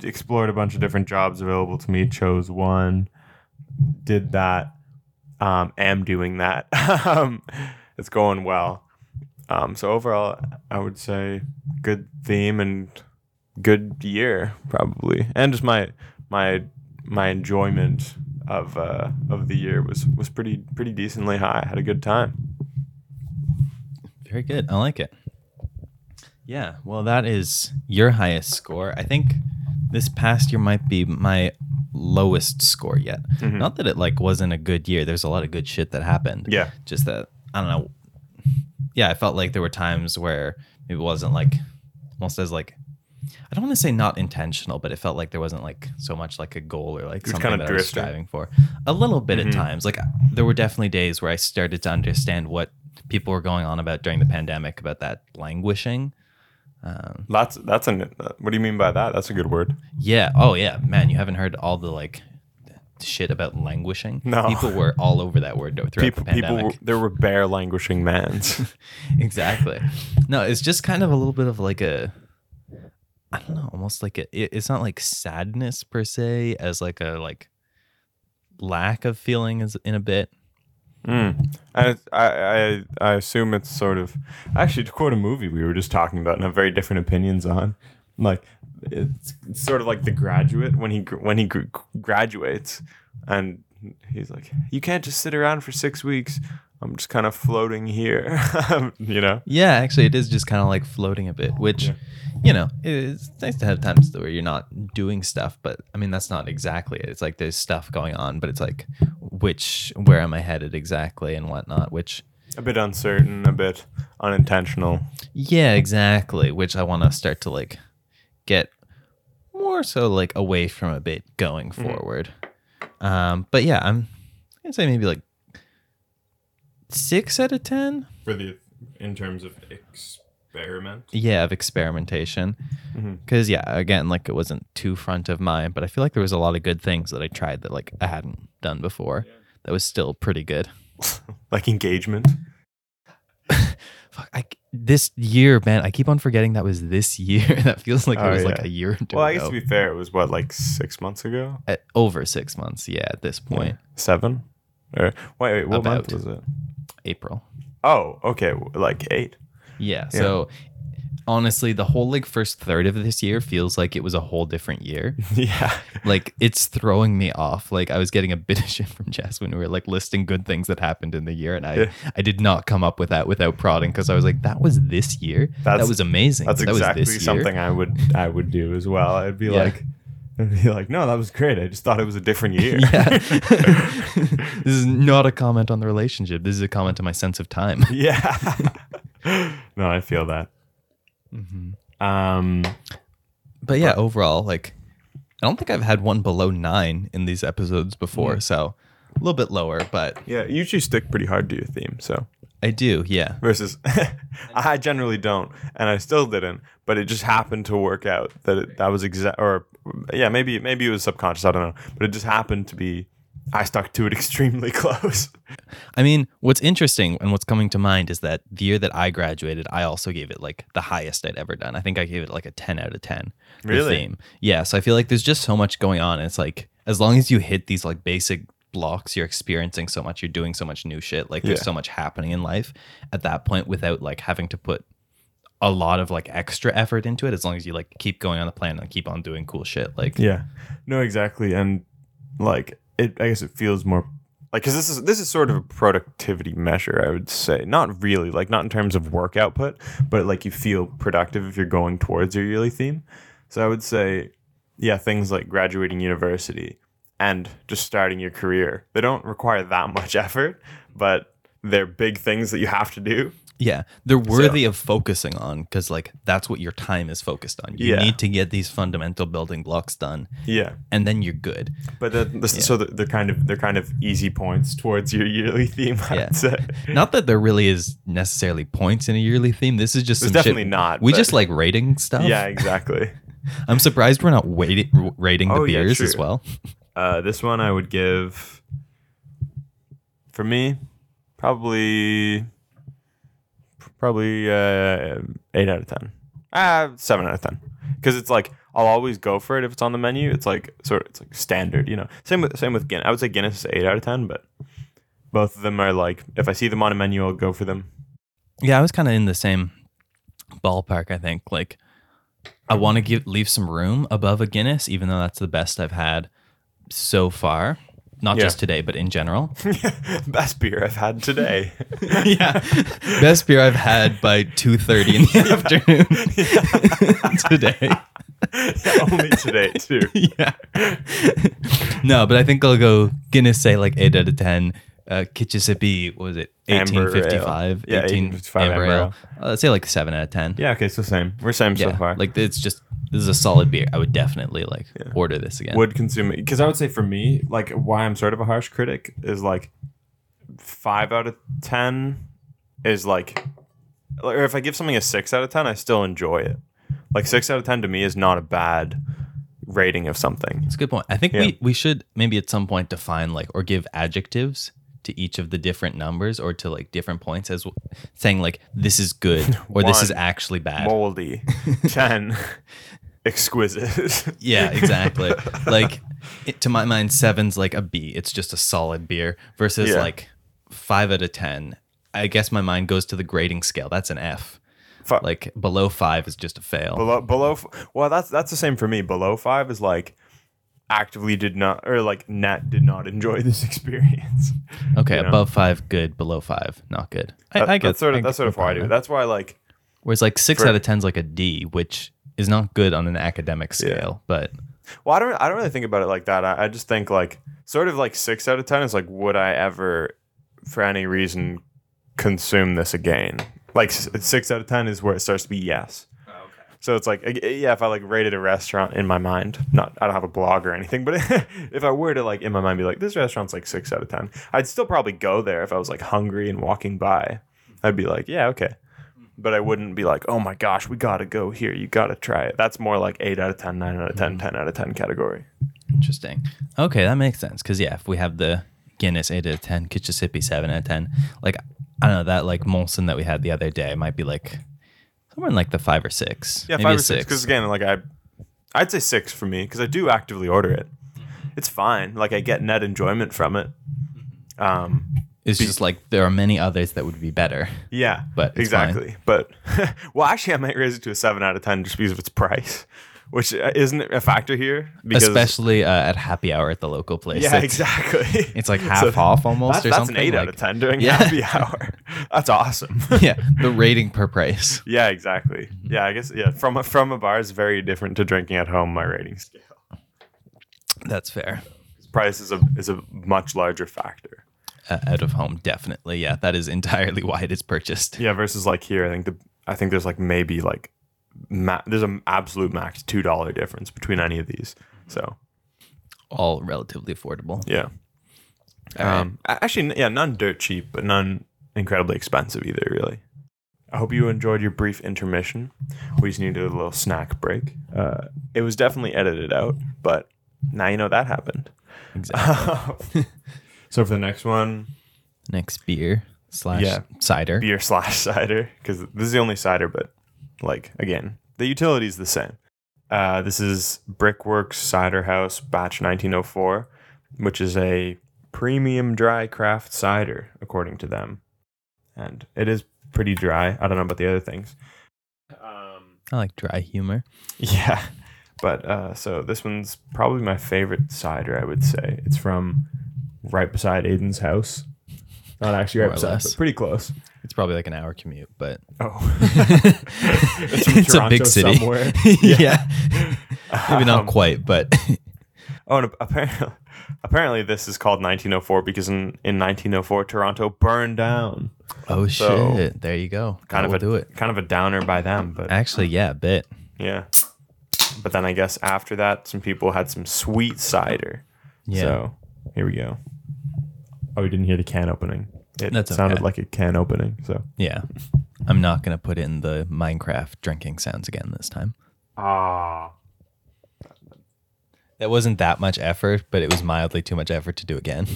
explored a bunch of different jobs available to me. Chose one, did that, um, am doing that. um, it's going well. Um, so overall, I would say good theme and good year probably, and just my my my enjoyment of uh, of the year was was pretty pretty decently high. I had a good time. Very good. I like it. Yeah. Well, that is your highest score. I think this past year might be my lowest score yet. Mhm. Not that it like wasn't a good year. There's a lot of good shit that happened. Yeah. Just that I don't know. Yeah, I felt like there were times where it wasn't like almost as like I don't want to say not intentional, but it felt like there wasn't like so much like a goal or like You're something kinda that I was striving for. A little bit Mhm. at times. Like there were definitely days where I started to understand what people were going on about during the pandemic about that languishing. Um, That's that's an. What do you mean by that? That's a good word. yeah. Oh yeah, man. You haven't heard all the like shit about languishing. No. People were all over that word throughout People the people pandemic. were, there were bare languishing mans. exactly. No, it's just kind of a little bit of like a I don't know, almost like a it- it's not like sadness per se as like a like lack of feeling is in a bit. Mm. I, I I assume it's sort of actually to quote a movie we were just talking about and have very different opinions on. Like it's, it's sort of like The Graduate when he when he graduates and he's like, you can't just sit around for six weeks. I'm just kind of floating here, you know. Yeah, actually, it is just kind of like floating a bit, which, Yeah. you know, it's nice to have times where you're not doing stuff. But I mean, that's not exactly it. It's like there's stuff going on, but it's like, which, where am I headed exactly and whatnot? Which, A bit uncertain, a bit unintentional. yeah, exactly. Which I want to start to like get more so like away from a bit going forward. Um, but yeah, I'm I'd say maybe like six out of ten. For the in terms of experiment. Yeah, of experimentation. Mm-hmm. Because yeah, again, like it wasn't too front of mind, but I feel like there was a lot of good things that I tried that like I hadn't done before. That was still pretty good. Like engagement. Fuck, I, this year, man, I keep on forgetting that was this year. that feels like Oh, it was like a year or two Well, I guess ago. to be fair, it was what like six months ago. At over six months, yeah, at this point, Seven. Or wait, wait, what month was it? April. Oh, okay, like eight. Yeah. So honestly, the whole like first third of this year feels like it was a whole different year. yeah. like it's throwing me off. Like I was getting a bit of shit from Jess when we were like listing good things that happened in the year, and I Yeah. I did not come up with that without prodding because I was like, that was this year. That's- that was amazing. That's that exactly was this year. something I would I would do as well. I'd be Yeah. like, I'd be like, no, that was great. I just thought it was a different year. Yeah. this is not a comment on the relationship. This is a comment on my sense of time. yeah. no, I feel that. Um, But yeah, overall, like I don't think I've had one below nine in these episodes before, so a little bit lower, but yeah, you usually stick pretty hard to your theme. So I do, yeah. versus, I generally don't, and I still didn't. But it just happened to work out that it, that was exact, or yeah, maybe maybe it was subconscious. I don't know, but it just happened to be. I stuck to it extremely close. I mean, what's interesting and what's coming to mind is that the year that I graduated, I also gave it like the highest I'd ever done. I think I gave it like a 10 out of 10. Really? Theme. Yeah. So I feel like there's just so much going on. And it's like, as long as you hit these like basic blocks, you're experiencing so much, you're doing so much new shit. Like there's Yeah. so much happening in life at that point without like having to put a lot of like extra effort into it. As long as you like keep going on the plan and keep on doing cool shit. Like, Yeah, no, exactly, and like it. I guess it feels more like because this is this is sort of a productivity measure. I would say not really like not in terms of work output, but like you feel productive if you're going towards your yearly theme. So I would say, yeah, things like graduating university and just starting your career. They don't require that much effort, but they're big things that you have to do. Yeah, they're worthy of focusing on because like that's what your time is focused on. You Yeah. need to get these fundamental building blocks done, Yeah, and then you're good. but the, the, so they're kind of they're kind of easy points towards your yearly theme. I'd Yeah. say. Not that there really is necessarily points in a yearly theme. This is just some shit- definitely not, We just like rating stuff. Yeah, exactly. I'm surprised we're not waiting, rating the Oh, yeah, beers as well. Uh, this one I would give, for me, probably, probably uh, eight out of ten. Ah, seven out of ten. Because it's like I'll always go for it if it's on the menu. It's like sort of it's like standard, you know. Same with same with Guinness. I would say Guinness is eight out of ten, but both of them are like if I see them on a menu, I'll go for them. Yeah, I was kind of in the same ballpark. I think like I want to give leave some room above a Guinness, even though that's the best I've had so far. Not Yeah. just today, but in general. Best beer I've had today. yeah, best beer I've had by two thirty in the afternoon today. Yeah, only today too. yeah. no, but I think I'll go Guinness. Say like eight out of ten. Uh, Kitchissippi, what was it Amber eighteen fifty five? Yeah, 1855 Amber Amber Ale. Uh, let's say like seven out of ten. Yeah. Okay. So same. We're same so far. like it's just this is a solid beer. I would definitely like Yeah. order this again. would consume it because I would say for me, like why I'm sort of a harsh critic is like five out of ten is like, or if I give something a six out of ten, I still enjoy it. Like six out of ten to me is not a bad rating of something. It's a good point. I think Yeah. we we should maybe at some point define like or give adjectives to each of the different numbers or to like different points as saying like this is good or this is actually bad. Moldy, ten, exquisite. Yeah, exactly. like it, to my mind, seven's like a B. It's just a solid beer versus Yeah. like five out of ten. I guess my mind goes to the grading scale. That's an F. Like below five is just a fail. below below f- well that's that's the same for me below five is like actively did not or like net did not enjoy this experience okay, you know? above five, good. Below five, not good. I, That- I get that's sort of I that's sort of the how i do it that's why I like Whereas like six For- out of ten is like a D, which is not good on an academic scale. But well i don't i don't really think about it like that i, I just think like sort of like six out of ten is like would i ever for any reason consume this again like six out of ten is where it starts to be yes So it's like, yeah, if I like rated a restaurant in my mind, not I don't have a blog or anything, but if I were to like in my mind be like, this restaurant's like six out of ten, I'd still probably go there if I was like hungry and walking by. I'd be like, yeah, okay. But I wouldn't be like, oh my gosh, we gotta go here. You gotta try it. That's more like eight out of 10, 9 out of 10, mm-hmm. 10 out of 10 category. Interesting. Okay, that makes sense. Because yeah, if we have the Guinness eight out of ten, Kitchissippi seven out of ten, like I don't know that like Molson that we had the other day might be like somewhere in like the five or six. Yeah, five or six. Because again, like I, I'd say six for me because I do actively order it. It's fine. Like I get net enjoyment from it. Um, It's just like there are many others that would be better. yeah, But exactly. But well, actually, I might raise it to a seven out of ten just because of its price, which uh, isn't a factor here. Because Especially uh, at happy hour at the local place. yeah, it's, exactly. It's like half off almost That's, or that's something. an eight out of ten during Yeah. happy hour. That's awesome. yeah, the rating per price. yeah, exactly. Yeah, I guess yeah. From a, from a bar is very different to drinking at home. My rating scale. That's fair. Price is a is a much larger factor. Uh, out of home, definitely. Yeah, that is entirely why it is purchased. Yeah, versus like here, I think the I think there's like maybe like ma- there's an absolute max two dollar difference between any of these. So All relatively affordable. yeah, right. um, actually, yeah, none dirt cheap, but none incredibly expensive either. Really. I hope you enjoyed your brief intermission. We just needed a little snack break. Uh, it was definitely edited out, but now you know that happened. Exactly. so for the next one, Next beer slash Yeah. cider. beer slash cider because this is the only cider, but like again, the utility is the same. Uh, this is Brickworks Cider House Batch 1904, which is a premium dry craft cider, according to them, and it is pretty dry. I don't know about the other things. Um, I like dry humor. yeah, but uh, so this one's probably my favorite cider. I would say it's from right beside Aiden's house. Not actually right More or beside, less. but pretty close. It's probably like an hour commute, but Oh, it's, from a big Toronto city. somewhere. yeah. Maybe not Um, quite, but Oh, and apparently, apparently this is called 1904 because in, in 1904 Toronto burned down. oh So, shit. There you go. Kind of a do it. kind of a downer by them, but Actually, yeah, a bit. yeah. But then I guess after that, some people had some sweet cider. Yeah. So here we go. Oh, you didn't hear the can opening. It That's sounded okay. like a can opening. So Yeah. I'm not going to put in the Minecraft drinking sounds again this time. ah, That wasn't that much effort, but it was mildly too much effort to do again.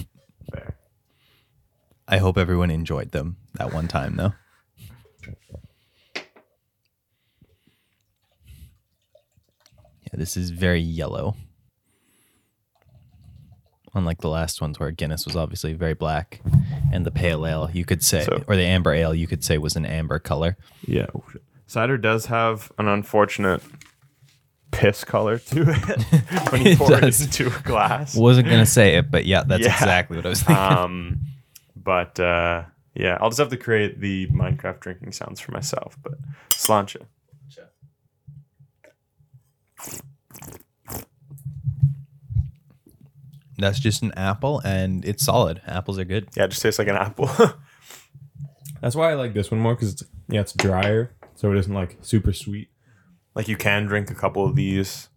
fair. I hope everyone enjoyed them that one time, though. Yeah, this is very yellow. Unlike the last ones where Guinness was obviously very black, and the pale ale, you could say, So- or the amber ale, you could say was an amber color. Yeah, cider does have an unfortunate piss color to it when you It pour it into a glass. Wasn't gonna say it, but yeah, that's Yeah. exactly what I was thinking. um, but uh, yeah, I'll just have to create the Minecraft drinking sounds for myself. But sláinte. That's just an apple, and it's solid. Apples are good. Yeah, it just tastes like an apple. That's why I like this one more because it's yeah, it's drier, so it isn't like super sweet like you can drink a couple of these.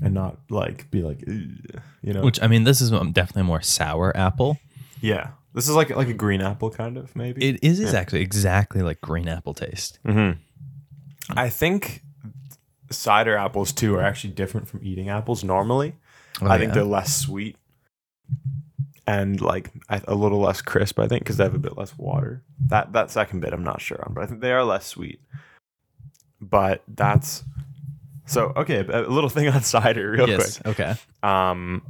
and not like be like, "Ugh," you know. Which I mean, this is um, definitely a more sour apple. Yeah, this is like like a green apple kind of maybe. It is exactly exactly like green apple taste. mm-hmm. I think cider apples too are actually actually different from eating apples normally. Oh, I think yeah. they're less sweet and like a little less crisp. I think because they have a bit less water. That that second bit I'm not sure on, but I think they are less sweet. But that's so okay. A little thing on cider, real yes. Okay. Um,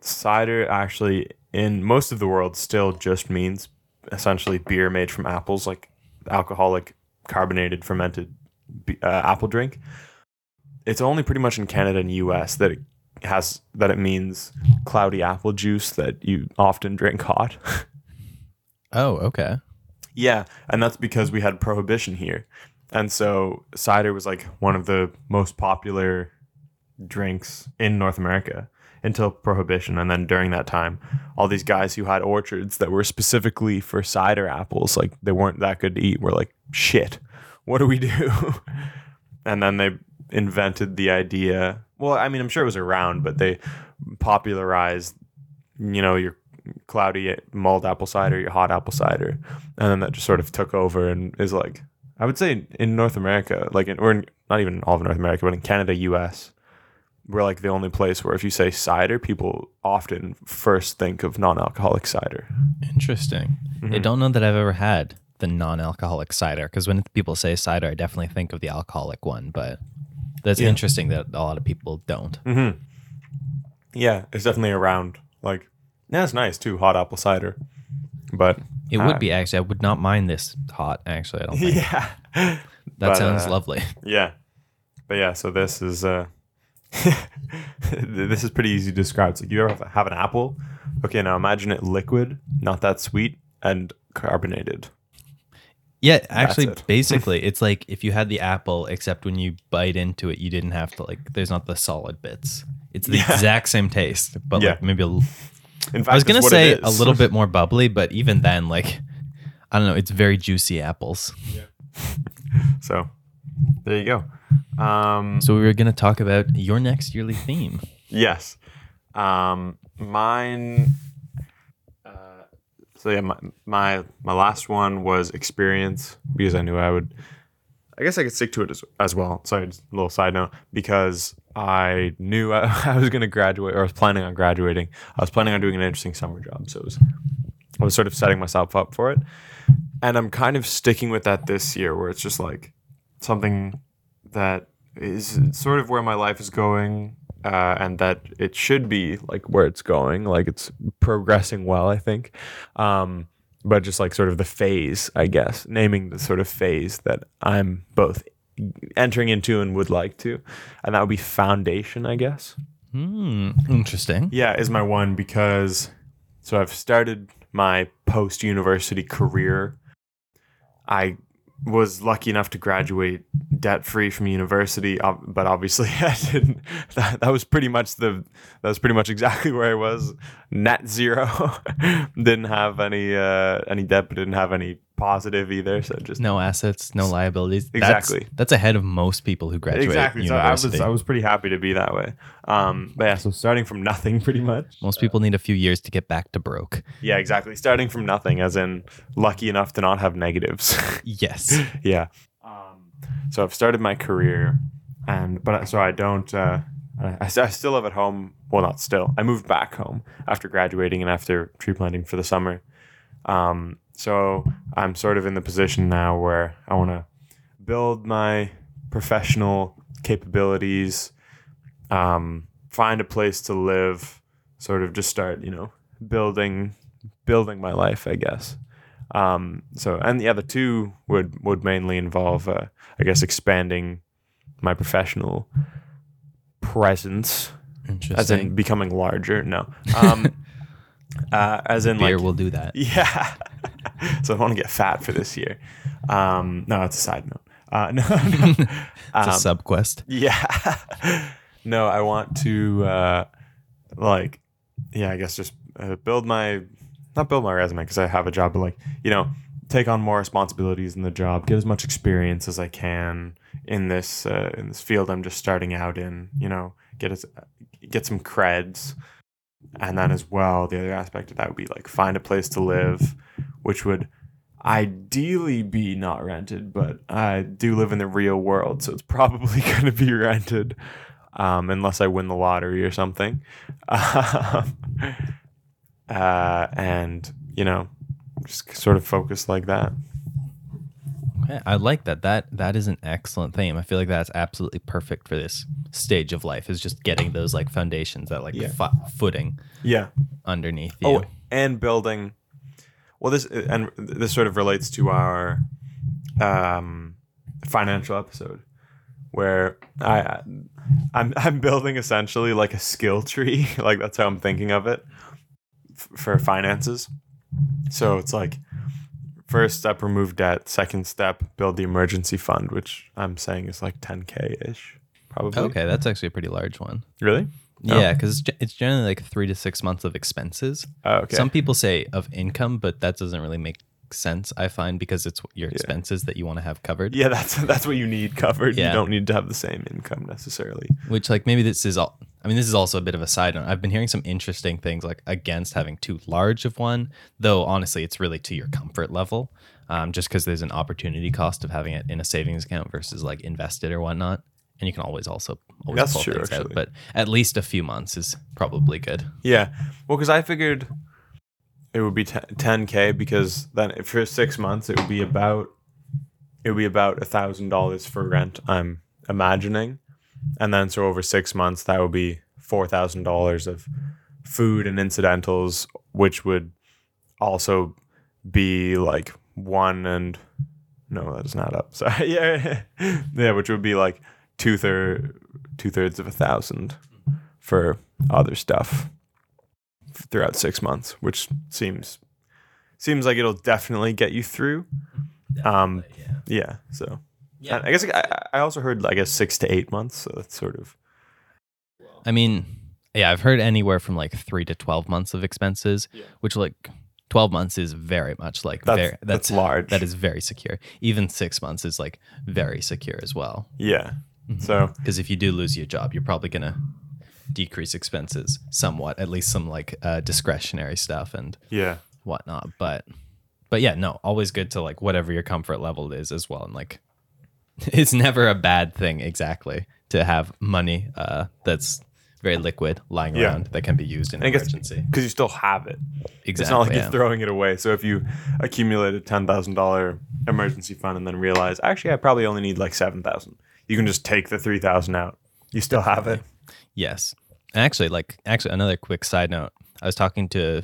cider actually in most of the world still just means essentially beer made from apples, like alcoholic carbonated fermented uh, apple drink. It's only pretty much in Canada and U.S. that it has that it means cloudy apple juice that you often drink hot. Oh, okay. yeah, and that's because we had prohibition here, and so cider was like one of the most popular drinks in North America until prohibition and then during that time all these guys who had orchards that were specifically for cider apples like they weren't that good to eat were like shit what do we do and then they invented the idea. Well, I mean, I'm sure it was around, but they popularized, you know, your cloudy mulled apple cider, your hot apple cider, and then that just sort of took over and is like, I would say in North America, like in, or in, not even all of North America, but in Canada, U.S., we're like the only place where if you say cider, people often first think of non-alcoholic cider. Interesting. I mm-hmm. don't know that I've ever had the non-alcoholic cider because when people say cider, I definitely think of the alcoholic one. But that's Yeah. interesting that a lot of people don't. Mm-hmm. Yeah, it's definitely around. Like, yeah, it's nice too, hot apple cider. But It would be actually. I would not mind this hot. Actually, I don't think yeah, that But, sounds uh, lovely. Yeah, but yeah, so this is uh, this is pretty easy to describe. It's like you ever have an apple. Okay, now imagine it liquid, not that sweet, and carbonated. Yeah, actually, it. basically, it's like if you had the apple, except when you bite into it, you didn't have to like. There's not the solid bits. It's the Yeah. exact same taste, but Yeah. like maybe a l- In fact, I was gonna say a little bit more bubbly, but even then, like, I don't know. It's very juicy apples. Yeah. So there you go. Um, So we were gonna talk about your next yearly theme. Yes. Um, mine. So yeah, my, my my last one was experience because I knew I would. I guess I could stick to it as, as well. Sorry, just a little side note because I knew I, I was going to graduate or I was planning on graduating. I was planning on doing an interesting summer job, so it was I was sort of setting myself up for it, and I'm kind of sticking with that this year, where it's just like something that is sort of where my life is going uh, and that it should be like where it's going like it's progressing well i think um, but just like sort of the phase i guess naming the sort of phase that i'm both entering into and would like to and that would be foundation i guess Hmm. Interesting. yeah is my one because so i've started my post university career i was lucky enough to graduate debt free from university but obviously i didn't that, that was pretty much the that was pretty much exactly where i was. Net zero. Didn't have any uh any debt but didn't have any positive either so just No assets, no liabilities. Exactly. That's, that's ahead of most people who graduate exactly so i was i was pretty happy to be that way um but yeah so starting from nothing pretty much most people need a few years to get back to broke. Yeah, exactly. Starting from nothing, as in lucky enough to not have negatives. Yes. yeah. Um, so I've started my career, and but so I don't. Uh, I, I still live at home. Well, not still. I moved back home after graduating and after tree planting for the summer. Um, so I'm sort of in the position now where I want to build my professional capabilities, um, find a place to live, sort of just start, you know, building building my life, I guess. Um, so, and the other two would would mainly involve, uh, I guess, expanding my professional presence, Interesting. as in becoming larger. No, um, uh, as in Beer like will do that. yeah. so I want to get fat for this year. Um, no, it's a side note. Uh, no, no. It's Um, a sub quest. yeah. no, I want to uh like yeah, I guess just uh, build my not build my resume because I have a job, but like, you know, take on more responsibilities in the job, get as much experience as I can in this uh, in this field I'm just starting out in, you know, get as get some creds. And then as well, the other aspect of that would be like find a place to live, which would ideally be not rented, but I do live in the real world, so it's probably going to be rented, um, unless I win the lottery or something. Uh, and you know, just sort of focus like that. I like that. That that is an excellent theme. I feel like that's absolutely perfect for this stage of life. Is just getting those like foundations, that like Yeah. footing Yeah. underneath you. Oh, and building. Well, this and this sort of relates to our um, financial episode, where I I'm I'm building essentially like a skill tree. like that's how I'm thinking of it f- for finances. So it's like first step remove debt, second step build the emergency fund, which I'm saying is like 10k ish, probably. Okay, that's actually a pretty large one. Really? Oh. Yeah, because it's, it's generally like three to six months of expenses. Oh, okay. Some people say of income, but that doesn't really make sense. I find because it's your expenses that you want to have covered. Yeah, that's that's what you need covered. Yeah. You don't need to have the same income necessarily. Which like maybe this is all. I mean, this is also a bit of a side note. I've been hearing some interesting things like against having too large of one, though honestly, it's really to your comfort level. Um, just because there's an opportunity cost of having it in a savings account versus like invested or whatnot, and you can always also always That's pull true, things out. actually. But at least a few months is probably good. Yeah. Well, because I figured it would be ten k because then for six months it would be about it would be about a thousand dollars for rent. I'm imagining, and then so over six months that would be four thousand dollars of food and incidentals, which would also be like one and no, that is not up. Sorry, yeah, yeah, which would be like two third two thirds of a thousand for other stuff throughout six months, which seems seems like it'll definitely get you through. Um, yeah. So Yeah. I guess I, I also heard I guess six to eight months. So that's sort of I mean, yeah, I've heard anywhere from like three to twelve months of expenses, Yeah. which like twelve months is very much like That's- very, that's large. That is very secure. Even six months is like very secure as well. yeah. Mm-hmm. So Because if you do lose your job, you're probably gonna decrease expenses somewhat, at least some like uh, discretionary stuff and yeah, whatnot. But but yeah, no, always good to like whatever your comfort level is as well. And like it's never a bad thing exactly to have money uh, that's very liquid lying Yeah. around that can be used in guess emergency. because you still have it. Exactly. It's not like yeah. you're throwing it away. So if you accumulate a ten thousand dollar emergency fund and then realize actually I probably only need like seven thousand, you can just take the three thousand out. You still have it. Yes. Actually, like actually another quick side note. I was talking to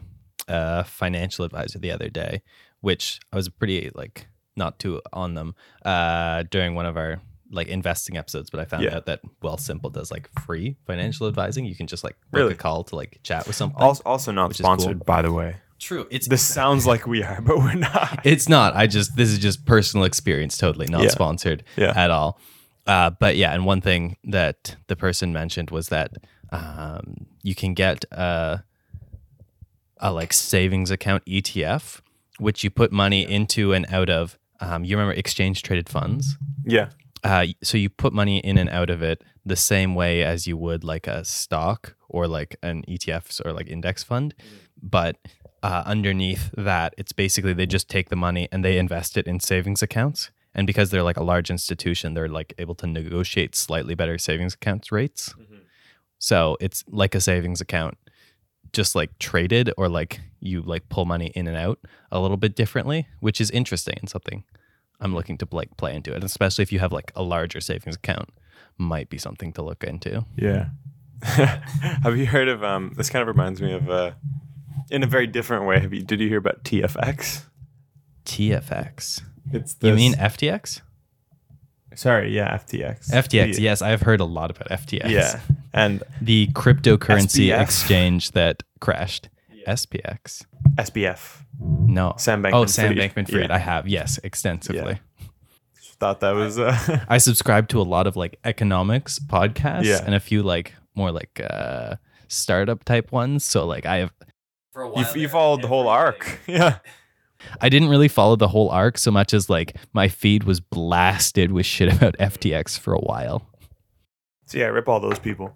a financial advisor the other day, which I was pretty like not too on them uh during one of our like investing episodes, but I found Yeah. out that Wealthsimple does like free financial advising. You can just like Really? a call to like chat with something. Also, also not is cool. sponsored, by the way. True. It's This sounds like we are, but we're not. It's not. I just this is just personal experience, totally not Yeah. sponsored Yeah. at all. Uh, but yeah, and one thing that the person mentioned was that um, you can get a, a like savings account ETF, which you put money into and out of. Um, you remember exchange traded funds? Yeah. Uh, so you put money in and out of it the same way as you would like a stock or like an ETF or like index fund, but uh, underneath that, it's basically they just take the money and they invest it in savings accounts. And because they're like a large institution, they're like able to negotiate slightly better savings accounts rates. So it's like a savings account, just like traded or like you like pull money in and out a little bit differently, which is interesting and something I'm looking to like play into it, especially if you have like a larger savings account, might be something to look into. Yeah. have you heard of um this kind of reminds me of uh in a very different way. Have you did you hear about TFX? TFX. It's You mean FTX? Sorry, yeah, FTX. FTX. Yes, I've heard a lot about FTX. Yeah. And The cryptocurrency SBF. exchange that crashed. SPX. SBF. No. Sam Bankman. oh, Sam Bankman Fried. Yeah. I have. Yes, extensively. Thought that was uh I subscribe to a lot of like economics podcasts Yeah. and a few like more like uh startup type ones. So like I have for a you, you followed the whole arc. Yeah. I didn't really follow the whole arc so much as like my feed was blasted with shit about FTX for a while. So yeah, rip all those people.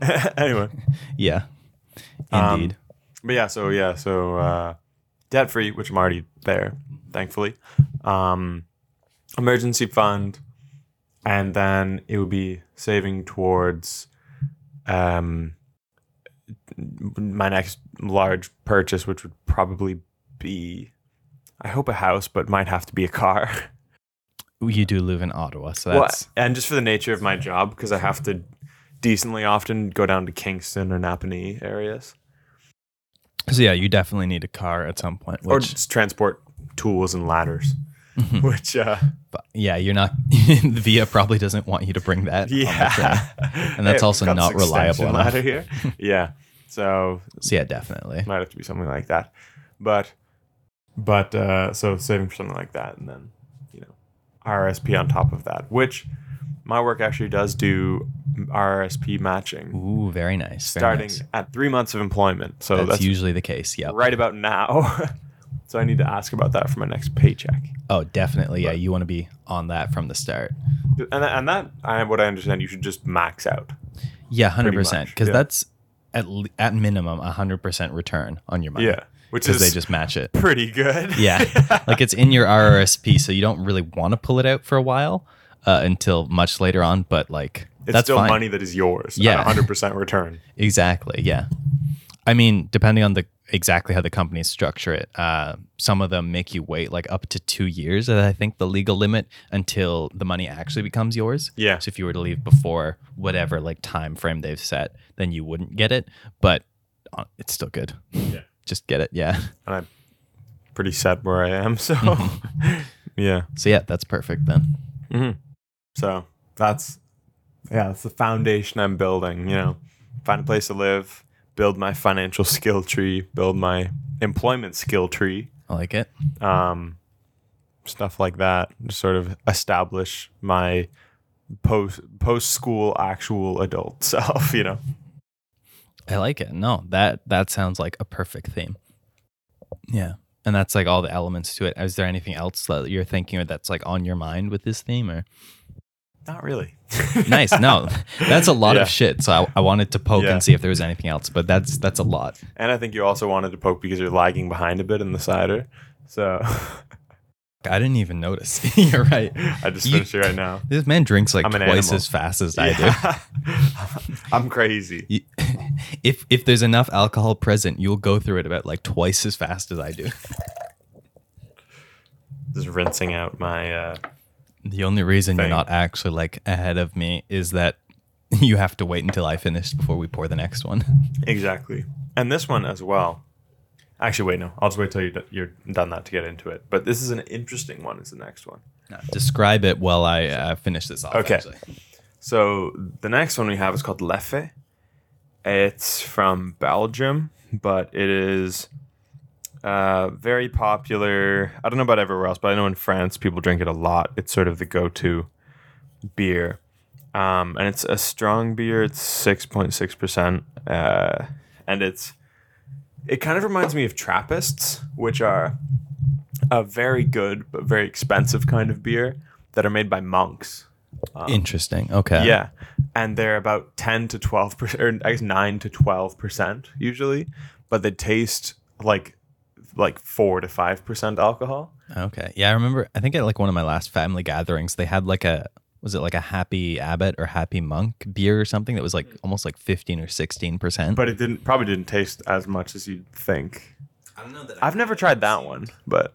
anyway. Yeah. Um, Indeed. But yeah, so yeah, so uh, debt free, which I'm already there, thankfully. Um, emergency fund, and then it would be saving towards um, my next large purchase, which would probably be, I hope a house, but might have to be a car. you do live in Ottawa, so Well, that's and just for the nature of my job, because I have to decently often go down to Kingston or Napanee areas. so yeah, you definitely need a car at some point. or just transport tools and ladders. Which, uh, but yeah, you're not. Via probably doesn't want you to bring that. on the train. yeah, And that's Hey, also not reliable. Ladder here, yeah. So So yeah, definitely. might have to be something like that, but but uh, so saving for something like that, and then you know RSP on top of that, which my work actually does do RSP matching, Ooh, very nice. very starting nice. at three months of employment. So That's, that's, usually the case. Yep. right about now. So I need to ask about that for my next paycheck. Oh, definitely. Yeah, you want to be on that from the start. And and that I what I understand you should just max out. Yeah, hundred percent. Because yeah. that's at at minimum a hundred percent return on your money. Yeah, which because is they just match it. pretty good. Yeah, like it's in your RRSP, so you don't really want to pull it out for a while uh, until much later on. But like it's that's still fine. money that is yours. Yeah. Hundred percent return. Exactly. Yeah. I mean, depending on the exactly how the companies structure it, uh, some of them make you wait like up to two years. uh, I think the legal limit until the money actually becomes yours. Yeah. So if you were to leave before whatever like time frame they've set, then you wouldn't get it. But uh, it's still good. Yeah. Just get it. Yeah. And I'm pretty set where I am. So Mm-hmm. yeah. So yeah, that's perfect then. So that's yeah, that's the foundation I'm building. You know, find a place to live, build my financial skill tree, build my employment skill tree, I like it. um, stuff like that. Just sort of establish my post post school actual adult self. You know. I like it. No, that that sounds like a perfect theme. Yeah. And that's like all the elements to it. Is there anything else that you're thinking or that's like on your mind with this theme or Not really. nice. No, that's a lot Yeah. of shit. So I, I wanted to poke Yeah. and see if there was anything else, but that's that's a lot. And I think you also wanted to poke because you're lagging behind a bit in the cider. So I didn't even notice. You're right. I just You- finished it right now. This man drinks like I'm an twice animal. as fast as I do. I'm crazy. You- If if there's enough alcohol present, you'll go through it about like twice as fast as I do. Just rinsing out my uh The only reason you're not actually like ahead of me is that you have to wait until I finish before we pour the next one. exactly. And this one as well. Actually, wait, no. I'll just wait till you're, you're done that to get into it. But this is an interesting one. Is the next one. Describe it while I uh, finish this off. Okay. Actually. So the next one we have is called Leffe. It's from Belgium, but it is uh, very popular. I don't know about everywhere else, but I know in France people drink it a lot. It's sort of the go-to beer, um, and it's a strong beer. It's six point six percent, uh, and it's it kind of reminds me of Trappists, which are a very good but very expensive kind of beer that are made by monks. Interesting. Okay. Yeah. And they're about 10 to 12%, or I guess 9 to 12% usually, but they taste like like 4 to 5% alcohol. Okay. Yeah, I remember. I think at like one of my last family gatherings, they had like a was it like a Happy Abbot or Happy Monk beer or something that was like almost like fifteen or sixteen percent. But it didn't probably didn't taste as much as you'd think. I don't know that I've never tried that one, but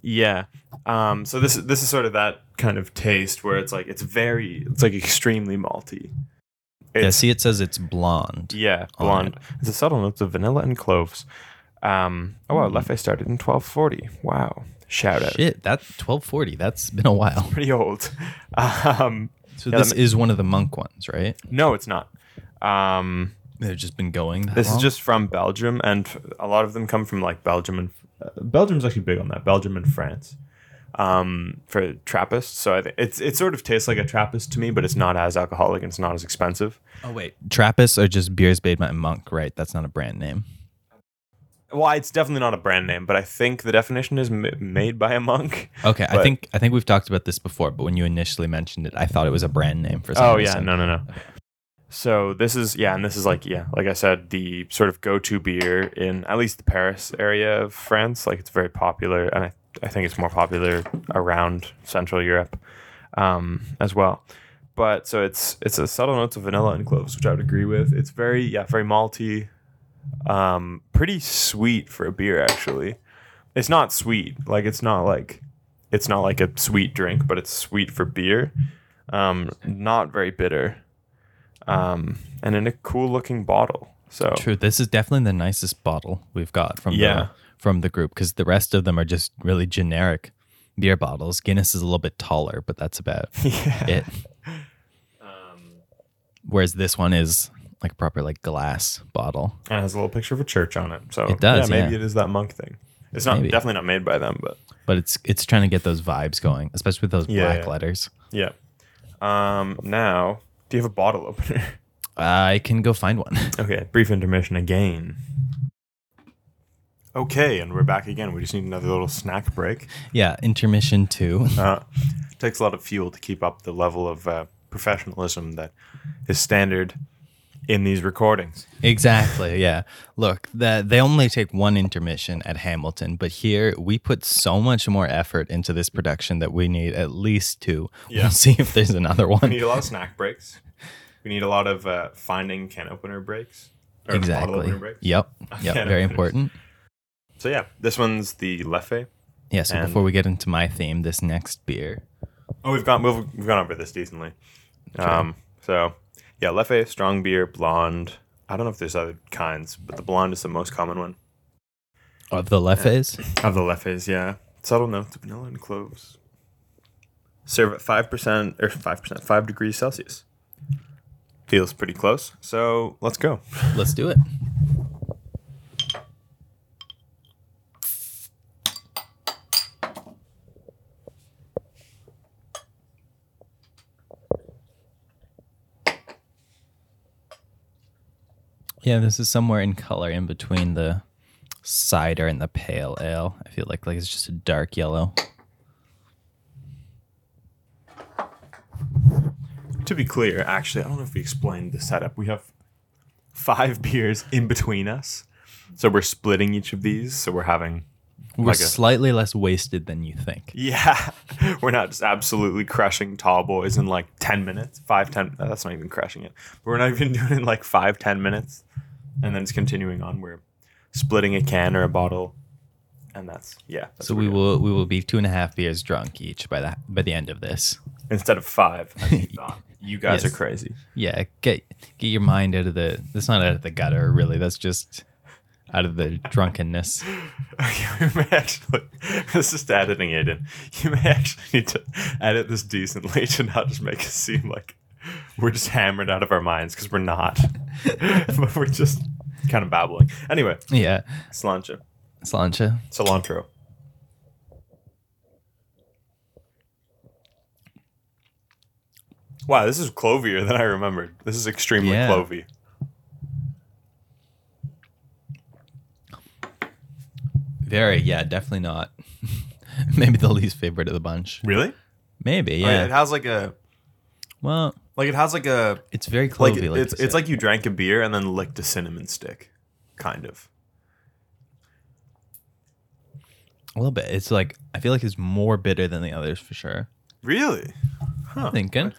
yeah. Um, so this is this is sort of that kind of taste where it's like it's very it's like extremely malty. Yeah. See, it says it's blonde. Yeah, on blonde. It's a subtle notes of vanilla and cloves. Um, oh wow, Leffe started in 1240. Wow, shout out. Shit, that twelve forty. That's been a while. Pretty old. Um, So Yeah, this that is one of the monk ones, right? no, it's not. Um, They've just been going. This is just from Belgium, and a lot of them come from like Belgium and uh, Belgium's actually big on that. Belgium and France. Um, for Trappist, so I think it's it sort of tastes like a Trappist to me, but it's not as alcoholic and it's not as expensive. Oh wait, Trappist are just beers made by a monk, right? That's not a brand name. Well, it's definitely not a brand name, but I think the definition is m- made by a monk. Okay, I think I think we've talked about this before, but when you initially mentioned it, I thought it was a brand name for some Oh yeah, reason. no, no, no. So this is yeah, and this is like yeah, like I said, the sort of go-to beer in at least the Paris area of France. Like it's very popular, and I, I think it's more popular around Central Europe um, as well. But so it's it's a subtle notes of vanilla and cloves, which I would agree with. It's very yeah, very malty, um, pretty sweet for a beer actually. It's not sweet, like it's not like it's not like a sweet drink, but it's sweet for beer. Um, not very bitter, um, and in a cool looking bottle. So True. This is definitely the nicest bottle we've got from Yeah. the from the group because the rest of them are just really generic beer bottles. Guinness is a little bit taller, but that's about yeah, it. Whereas this one is like a proper like glass bottle. and it has a little picture of a church on it. So It does, Yeah, maybe yeah. it is that monk thing. It's not Maybe. definitely not made by them, but But it's it's trying to get those vibes going, especially with those Yeah, black yeah. letters. yeah. Um, now, do you have a bottle opener? I can go find one. okay, brief intermission again. Okay, and we're back again. We just need another little snack break. Yeah, intermission two. Uh, takes a lot of fuel to keep up the level of uh, professionalism that is standard in these recordings. exactly. Yeah. Look, that they only take one intermission at Hamilton, but here we put so much more effort into this production that we need at least two. Yeah. We'll see if there's another one. We need a lot of snack breaks. We need a lot of uh, finding can opener breaks. Exactly. opener breaks. Yep. Yep. Very openers. important. So yeah, this one's the Leffe. Yeah. So And- before we get into my theme, this next beer. Oh, we've gone we've, we've gone over this decently. Um, so yeah, Leffe strong beer, blonde. I don't know if there's other kinds, but the blonde is the most common one Of the Leffes. of the Leffes. Yeah, subtle notes of vanilla and cloves. Serve at five percent or five percent, five degrees Celsius. Feels pretty close. So let's go. Let's do it. Yeah, this is somewhere in color in between the cider and the pale ale. I feel like like it's just a dark yellow. To be clear, actually, I don't know if we explained the setup. We have five beers in between us, so we're splitting each of these. So we're having We're Like a- slightly less wasted than you think. Yeah, we're not just absolutely crushing tall boys in like 10 minutes, five, 10. That's not even crushing it. But We're not even doing it in like five, 10 minutes. And then it's continuing on. We're splitting a can or a bottle. And that's, yeah. That's So we will we will be two and a half beers drunk each by the by the end of this. Instead of five, you. You guys Yes. are crazy. Yeah, get get your mind out of the. That's not out of the gutter, really. That's just out of the drunkenness. you may actually, this is editing it in. You may actually need to edit this decently to not just make it seem like we're just hammered out of our minds because we're not. but we're just kind of babbling. Anyway, Yeah, cilantro. Sláinte. Cilantro. Wow, this is clovier than I remembered. This is extremely Yeah. clovey. Very, yeah, definitely not. Maybe the least favorite of the bunch. Really? Maybe, Oh, yeah. it has like a well, like it has like a it's very like clovey. it- Like, it's it's like you drank a beer and then licked a cinnamon stick, kind of. a little bit. It's like I feel like it's more bitter than the others for sure. Really? Huh. Thinking.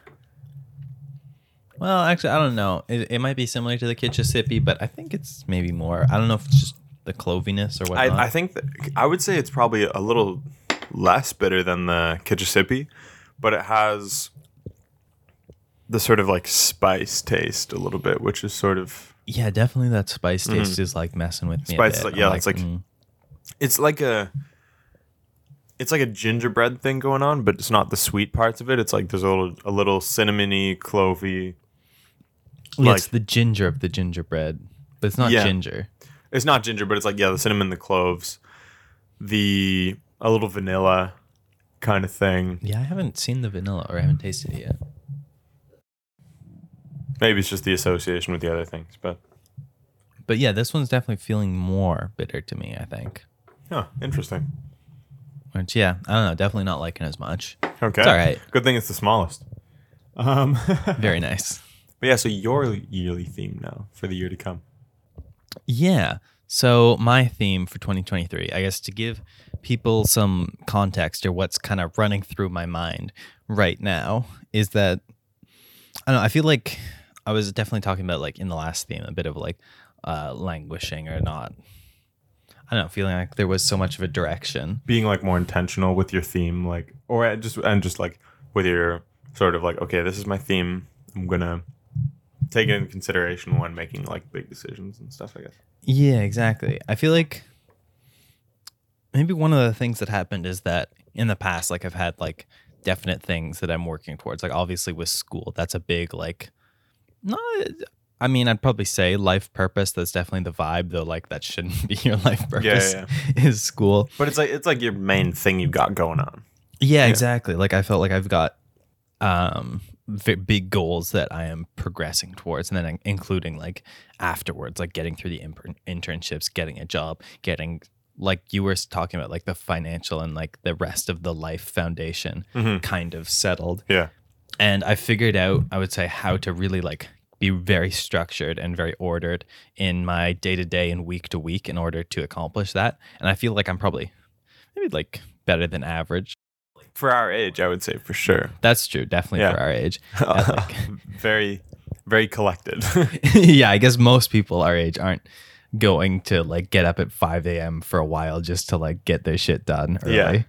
Well, actually, I don't know. It, it might be similar to the Kitchissippi, but I think it's maybe more. I don't know if it's just the cloviness or whatnot. I, I think that, I would say it's probably a little less bitter than the Kitchissippi, but it has the sort of like spice taste a little bit, which is sort of yeah, definitely that spice taste is like messing with me. Mm-hmm. Spice like- I'm yeah, it's like- mm. it's like a it's like a gingerbread thing going on, but it's not the sweet parts of it. It's like there's a little a little cinnamony, clovey. Yeah, it's the ginger of the gingerbread, but it's not Yeah. ginger. It's not ginger, but it's like yeah, the cinnamon, the cloves, the a little vanilla kind of thing. Yeah, I haven't seen the vanilla or I haven't tasted it yet. Maybe it's just the association with the other things, but But yeah, this one's definitely feeling more bitter to me. I think. yeah, interesting. Which yeah, I don't know. Definitely not liking as much. Okay, It's all right. Good thing it's the smallest. Um, Very nice. but yeah, so your yearly theme now for the year to come. Yeah. So my theme for 2023, I guess to give people some context or what's kind of running through my mind right now is that I don't know, I feel like I was definitely talking about like in the last theme a bit of like uh languishing or not I don't know, feeling like there was so much of a direction. being like more intentional with your theme like or just and just like with your sort of like okay this is my theme i'm gonna take it into consideration when making like big decisions and stuff i guess Yeah, exactly. I feel like maybe one of the things that happened is that in the past, like I've had like definite things that I'm working towards. Like obviously with school, that's a big like not I mean, I'd probably say life purpose. That's definitely the vibe, though. Like that shouldn't be your life purpose. yeah, yeah. Is school. but it's like it's like your main thing you've got going on Yeah, exactly. Like I felt like I've got um big goals that I am progressing towards, and then including like afterwards, like getting through the internships, getting a job, getting like you were talking about, like the financial and like the rest of the life foundation Mhm. kind of settled. Yeah. And I figured out, I would say, how to really like be very structured and very ordered in my day to day and week to week in order to accomplish that. And I feel like I'm probably maybe like better than average. For our age, I would say for sure. That's true, definitely Yeah. for our age. Very, very collected. yeah, I guess most people our age aren't going to like get up at 5 a.m. for a while just to like get their shit done early. Yeah.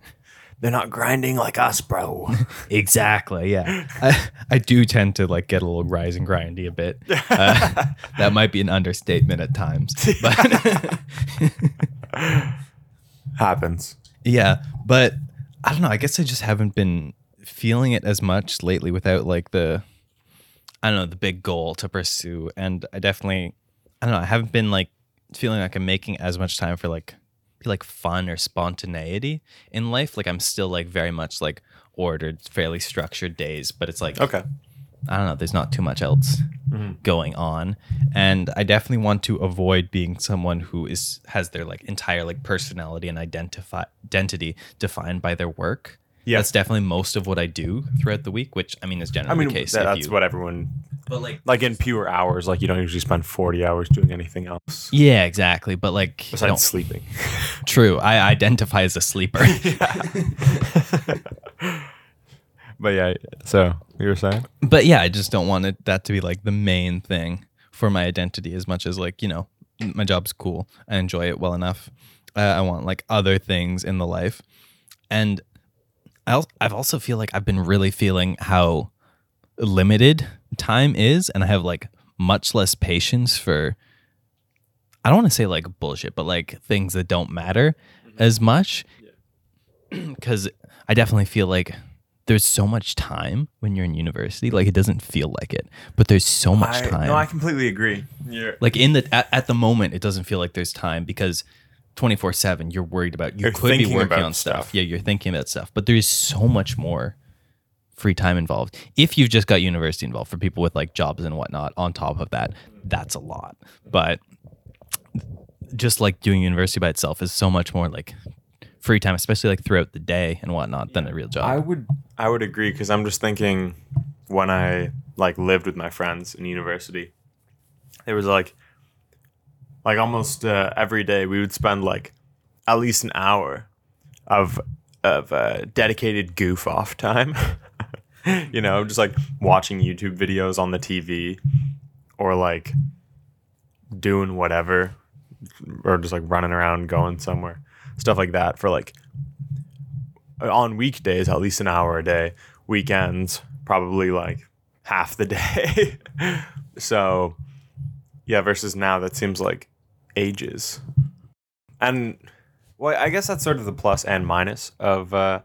They're not grinding like us, bro. Exactly. Yeah. I, I do tend to like get a little rise and grindy a bit. Uh, that might be an understatement at times. But Happens. yeah. But I don't know. I guess I just haven't been feeling it as much lately without like the, I don't know, the big goal to pursue. And I definitely, I don't know, I haven't been like feeling like I'm making as much time for like, like fun or spontaneity in life. Like I'm still like very much like ordered, fairly structured days, but it's like, Okay. I don't know, there's not too much else mm-hmm. going on. And I definitely want to avoid being someone who is has their like entire like personality and identify identity defined by their work. Yeah. That's definitely most of what I do throughout the week, which I mean is generally I mean, the case. that- that's you- what everyone but like like in pure hours. Like you don't usually spend forty hours doing anything else Yeah, exactly. But like I besides don't- sleeping. true. I identify as a sleeper. But yeah, so you were saying? but yeah, I just don't want it, that to be like the main thing for my identity as much as like, you know, my job's cool. I enjoy it well enough. Uh, I want like other things in the life. And I al- I've also feel like I've been really feeling how limited time is and I have like much less patience for I don't want to say like bullshit, but like things that don't matter as much. Cuz I definitely feel like there's so much time when you're in university. Like it doesn't feel like it, but there's so much I, time. No, I completely agree. You're, like in the at, at the moment, it doesn't feel like there's time because 24 seven you're worried about. You You're could be working on stuff. stuff. Yeah, you're thinking about stuff, but there is so much more free time involved. If you've just got university involved for people with like jobs and whatnot, on top of that, that's a lot. But just like doing university by itself is so much more like free time, especially like throughout the day and whatnot, than a real job. I would I would agree because I'm just thinking when I like lived with my friends in university, it was like like almost uh, every day we would spend like at least an hour of of uh, dedicated goof off time. you know, just like watching YouTube videos on the TV or like doing whatever or just like running around going somewhere stuff like that for like on weekdays at least an hour a day. Weekends probably like half the day. So yeah versus now that seems like ages. And well i guess that's sort of the plus and minus of uh,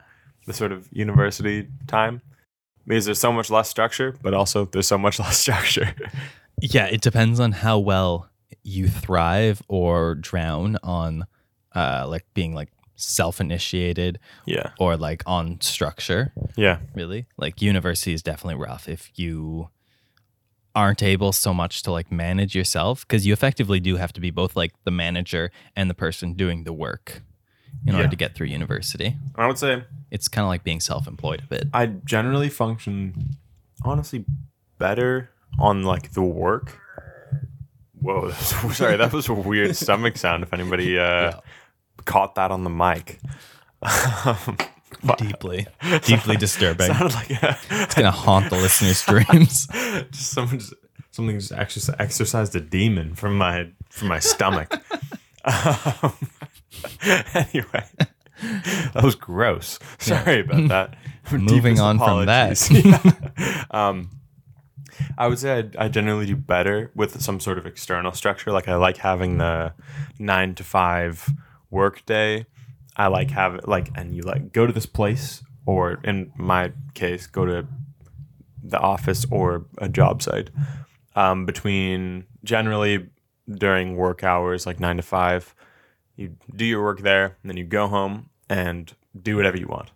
the sort of university time. Because there's so much less structure but also there's so much less structure. Yeah, it depends on how well you thrive or drown on uh like being like self-initiated yeah or like on structure, yeah really. Like university is definitely rough if you aren't able so much to like manage yourself because you effectively do have to be both like the manager and the person doing the work in order to get through university. i would say It's kind of like being self-employed a bit. I generally function honestly better on like the work. Whoa, sorry, that was a weird stomach sound. If anybody uh, caught that on the mic, Deeply, deeply disturbing. sounded like a, It's gonna haunt the listeners' dreams. just someone just, something just actually exercised a demon from my from my stomach. um, anyway, that was gross. Sorry about that. Moving Deepest on from that. Yeah. um, I would say I, I generally do better with some sort of external structure. Like I like having the nine to five work day. I like have it like, and you like go to this place, or in my case, go to the office or a job site. Um, between generally during work hours, like nine to five, you do your work there, and then you go home and do whatever you want.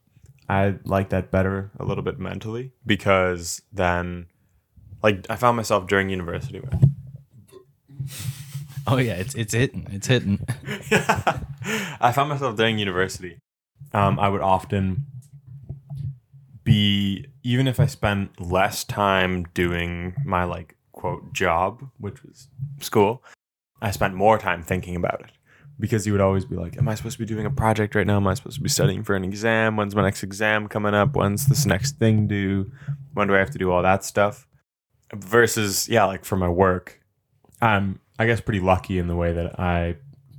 I like that better a little bit mentally because then, like, I found myself during university. Where, Oh yeah, it's it's hitting. It's hitting. I found myself during university. Um, I would often be even if I spent less time doing my like quote job, which was school, I spent more time thinking about it. Because you would always be like, Am I supposed to be doing a project right now? Am I supposed to be studying for an exam? When's my next exam coming up? When's this next thing due? When do I have to do all that stuff? Versus, yeah, like for my work, I'm I guess pretty lucky in the way that I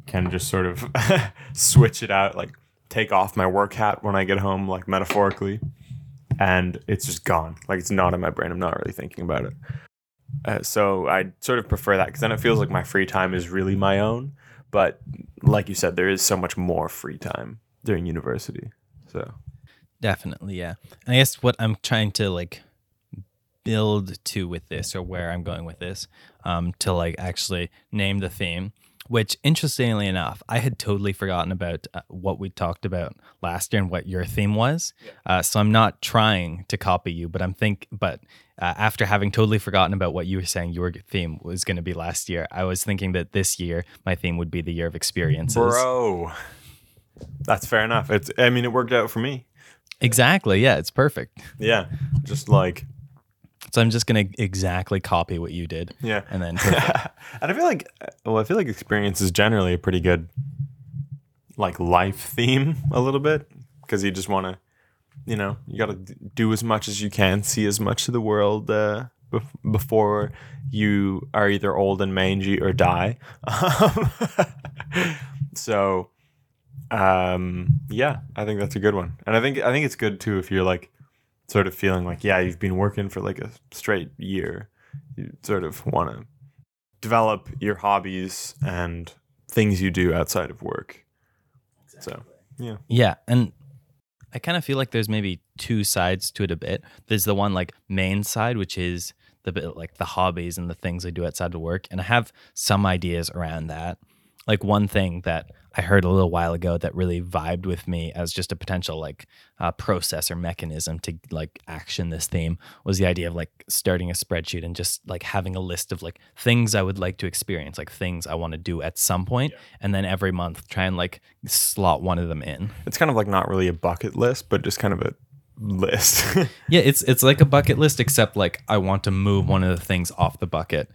can just sort of switch it out, like take off my work hat when I get home, like metaphorically, and it's just gone. Like it's not in my brain. I'm not really thinking about it. Uh, so I sort of prefer that because then it feels like my free time is really my own. But like you said, there is so much more free time during university. So Definitely, yeah. And I guess what I'm trying to like build to with this, or where I'm going with this, um, to like actually name the theme. Which, interestingly enough, I had totally forgotten about uh, what we talked about last year and what your theme was. Uh, so I'm not trying to copy you, but I'm think. But uh, after having totally forgotten about what you were saying, your theme was going to be last year. I was thinking that this year my theme would be the year of experiences. bro, that's fair enough. It's I mean it worked out for me. Exactly. Yeah, it's perfect. Yeah, just like So I'm just gonna exactly copy what you did. yeah. And then and I feel like, well, I feel like experience is generally a pretty good, like life theme a little bit because you just want to, you know, you got to do as much as you can, see as much of the world uh, bef- before you are either old and mangy or die. So, um, yeah, I think that's a good one, and I think I think it's good too if you're like sort of feeling like yeah you've been working for like a straight year you sort of want to develop your hobbies and things you do outside of work. So, yeah. yeah, and I kind of feel like there's maybe two sides to it a bit. There's the one like main side, which is the bit like the hobbies and the things I do outside of work, and I have some ideas around that. Like one thing that I heard a little while ago that really vibed with me as just a potential like uh, process or mechanism to like action this theme was the idea of like starting a spreadsheet and just like having a list of like things I would like to experience, like things I want to do at some point, and then every month try and like slot one of them in. It's kind of like not really a bucket list, but just kind of a list. Yeah, it's it's like a bucket list, except like I want to move one of the things off the bucket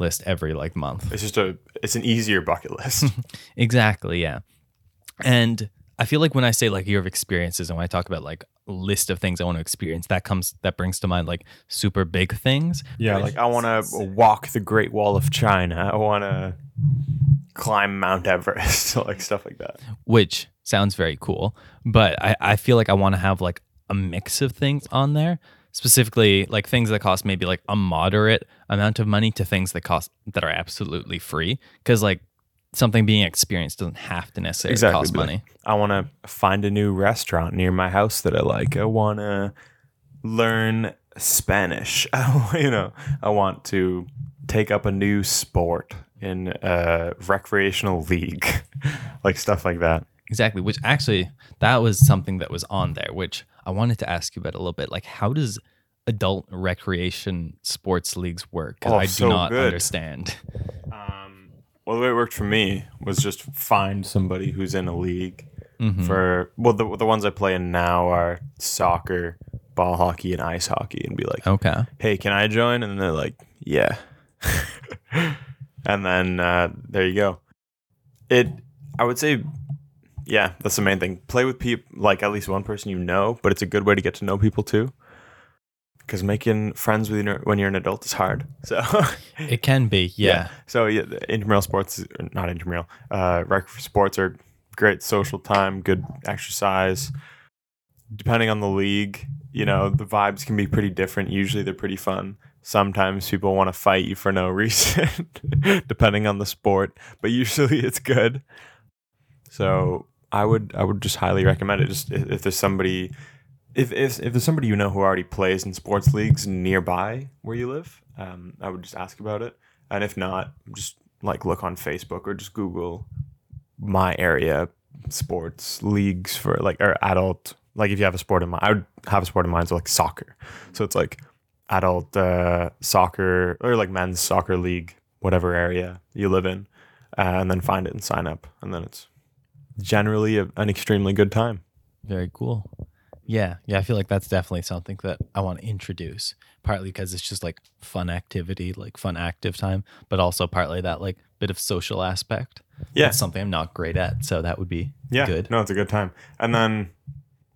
list every like month. it's just a it's an easier bucket list. Exactly, yeah. And I feel like when I say like year of experiences and when I talk about like list of things I want to experience, that comes that brings to mind like super big things. yeah, like I want to walk the Great Wall of China. I want to climb Mount Everest, like stuff like that. which sounds very cool. But I, I feel like I want to have like a mix of things on there, specifically like things that cost maybe like a moderate amount of money to things that cost that are absolutely free. Because like something being experienced doesn't have to necessarily Exactly, cost money. I want to find a new restaurant near my house that I like. I want to learn Spanish. you know, I want to take up a new sport in a recreational league, like stuff like that. Exactly. Which actually that was something that was on there, which I wanted to ask you about a little bit. Like how does adult recreation sports leagues work? 'Cause Oh, I do so not good. understand. Um, well, the way it worked for me was just find somebody who's in a league Mhm. for. Well, the the ones I play in now are soccer, ball hockey, and ice hockey, and be like, Okay. hey, can I join? And they're like, yeah. and then uh, there you go. It, I would say, yeah, that's the main thing. Play with people, like at least one person you know, but it's a good way to get to know people too. Because making friends with you when you're an adult is hard. So, It can be, yeah. So yeah, intramural sports, not intramural, uh, rec sports are great social time, good exercise. Depending on the league, you know, the vibes can be pretty different. Usually they're pretty fun. Sometimes people want to fight you for no reason, depending on the sport, but usually it's good. So I would I would just highly recommend it. Just if, if there's somebody if, if if there's somebody you know who already plays in sports leagues nearby where you live, um, I would just ask about it. And if not, just like look on Facebook or just Google my area sports leagues for like or adult. Like if you have a sport in mind, I would have a sport in mind, so like soccer. So it's like adult uh, soccer or like men's soccer league, whatever area you live in. uh, and then find it and sign up, and then it's generally a, an extremely good time. Very cool. Yeah, yeah, I feel like that's definitely something that I want to introduce. Partly because it's just like fun activity, like fun active time, but also partly that like bit of social aspect. Yeah. That's something I'm not great at, so that would be Yeah, good. No, it's a good time, and then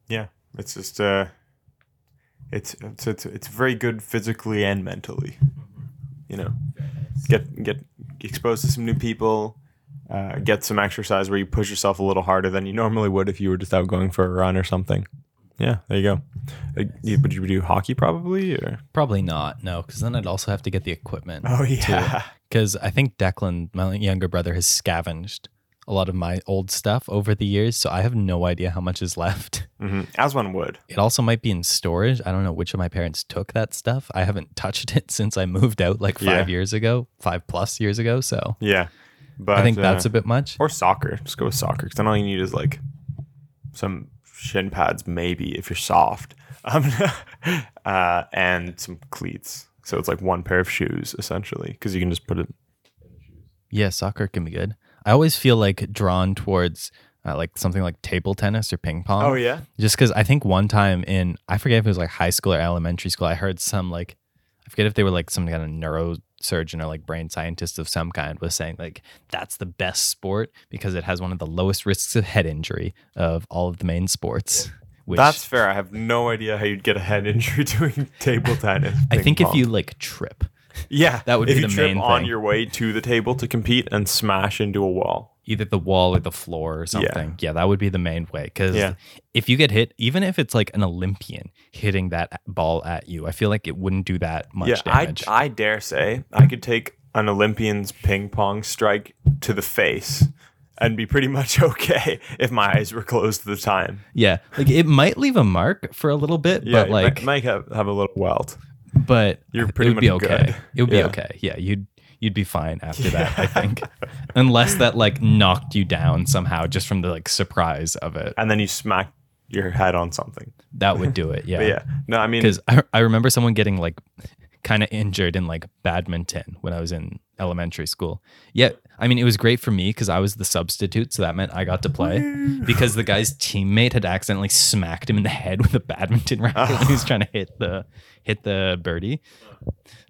yeah, it's just uh, it's it's it's, it's very good physically and mentally. You know, get get exposed to some new people. Uh, get some exercise where you push yourself a little harder than you normally would if you were just out going for a run or something. Yeah, there you go. Uh, you- Would you do hockey probably? Or? Probably not, no, because then I'd also have to get the equipment. Oh yeah, Because I think Declan, my younger brother, has scavenged a lot of my old stuff over the years, so I have no idea how much is left. hmm as one would. It also might be in storage. I don't know which of my parents took that stuff. I haven't touched it since I moved out like five Yeah. years ago, five plus years ago. So Yeah, but I think uh, that's a bit much. or soccer. Just go with soccer because then all you need is like some shin pads, maybe if you're soft, um, uh, and some cleats. So it's like one pair of shoes essentially because you can just put it. Yeah, soccer can be good. I always feel like drawn towards uh, like something like table tennis or ping pong. Oh yeah, just because I think one time in I forget if it was like high school or elementary school, I heard some like I forget if they were like some kind of neurosurgeon or like brain scientist of some kind was saying like that's the best sport because it has one of the lowest risks of head injury of all of the main sports. Which that's fair. I have no idea how you'd get a head injury doing table tennis. I think if you like trip, yeah, that would if be you the trip main on thing. your way to the table to compete and smash into a wall. Either the wall or the floor or something. Yeah, that would be the main way. Because Yeah. if you get hit, even if it's like an Olympian hitting that ball at you, I feel like it wouldn't do that much yeah, I, damage. I dare say I could take an Olympian's ping pong strike to the face and be pretty much okay if my eyes were closed at the time. yeah, like it might leave a mark for a little bit, Yeah, but like, might, might have, have a little welt. but You're it pretty would be much okay. good. It would be Yeah. okay. Yeah, you'd you'd be fine after that. I think, unless that like knocked you down somehow just from the like surprise of it. And then you smack your head on something. That would do it. Yeah. Yeah, no, I mean, because I, I remember someone getting like kind of injured in like badminton when I was in elementary school. Yeah, I mean it was great for me because I was the substitute, so that meant I got to play. because the guy's teammate had accidentally smacked him in the head with a badminton racket when he was trying to hit the hit the birdie.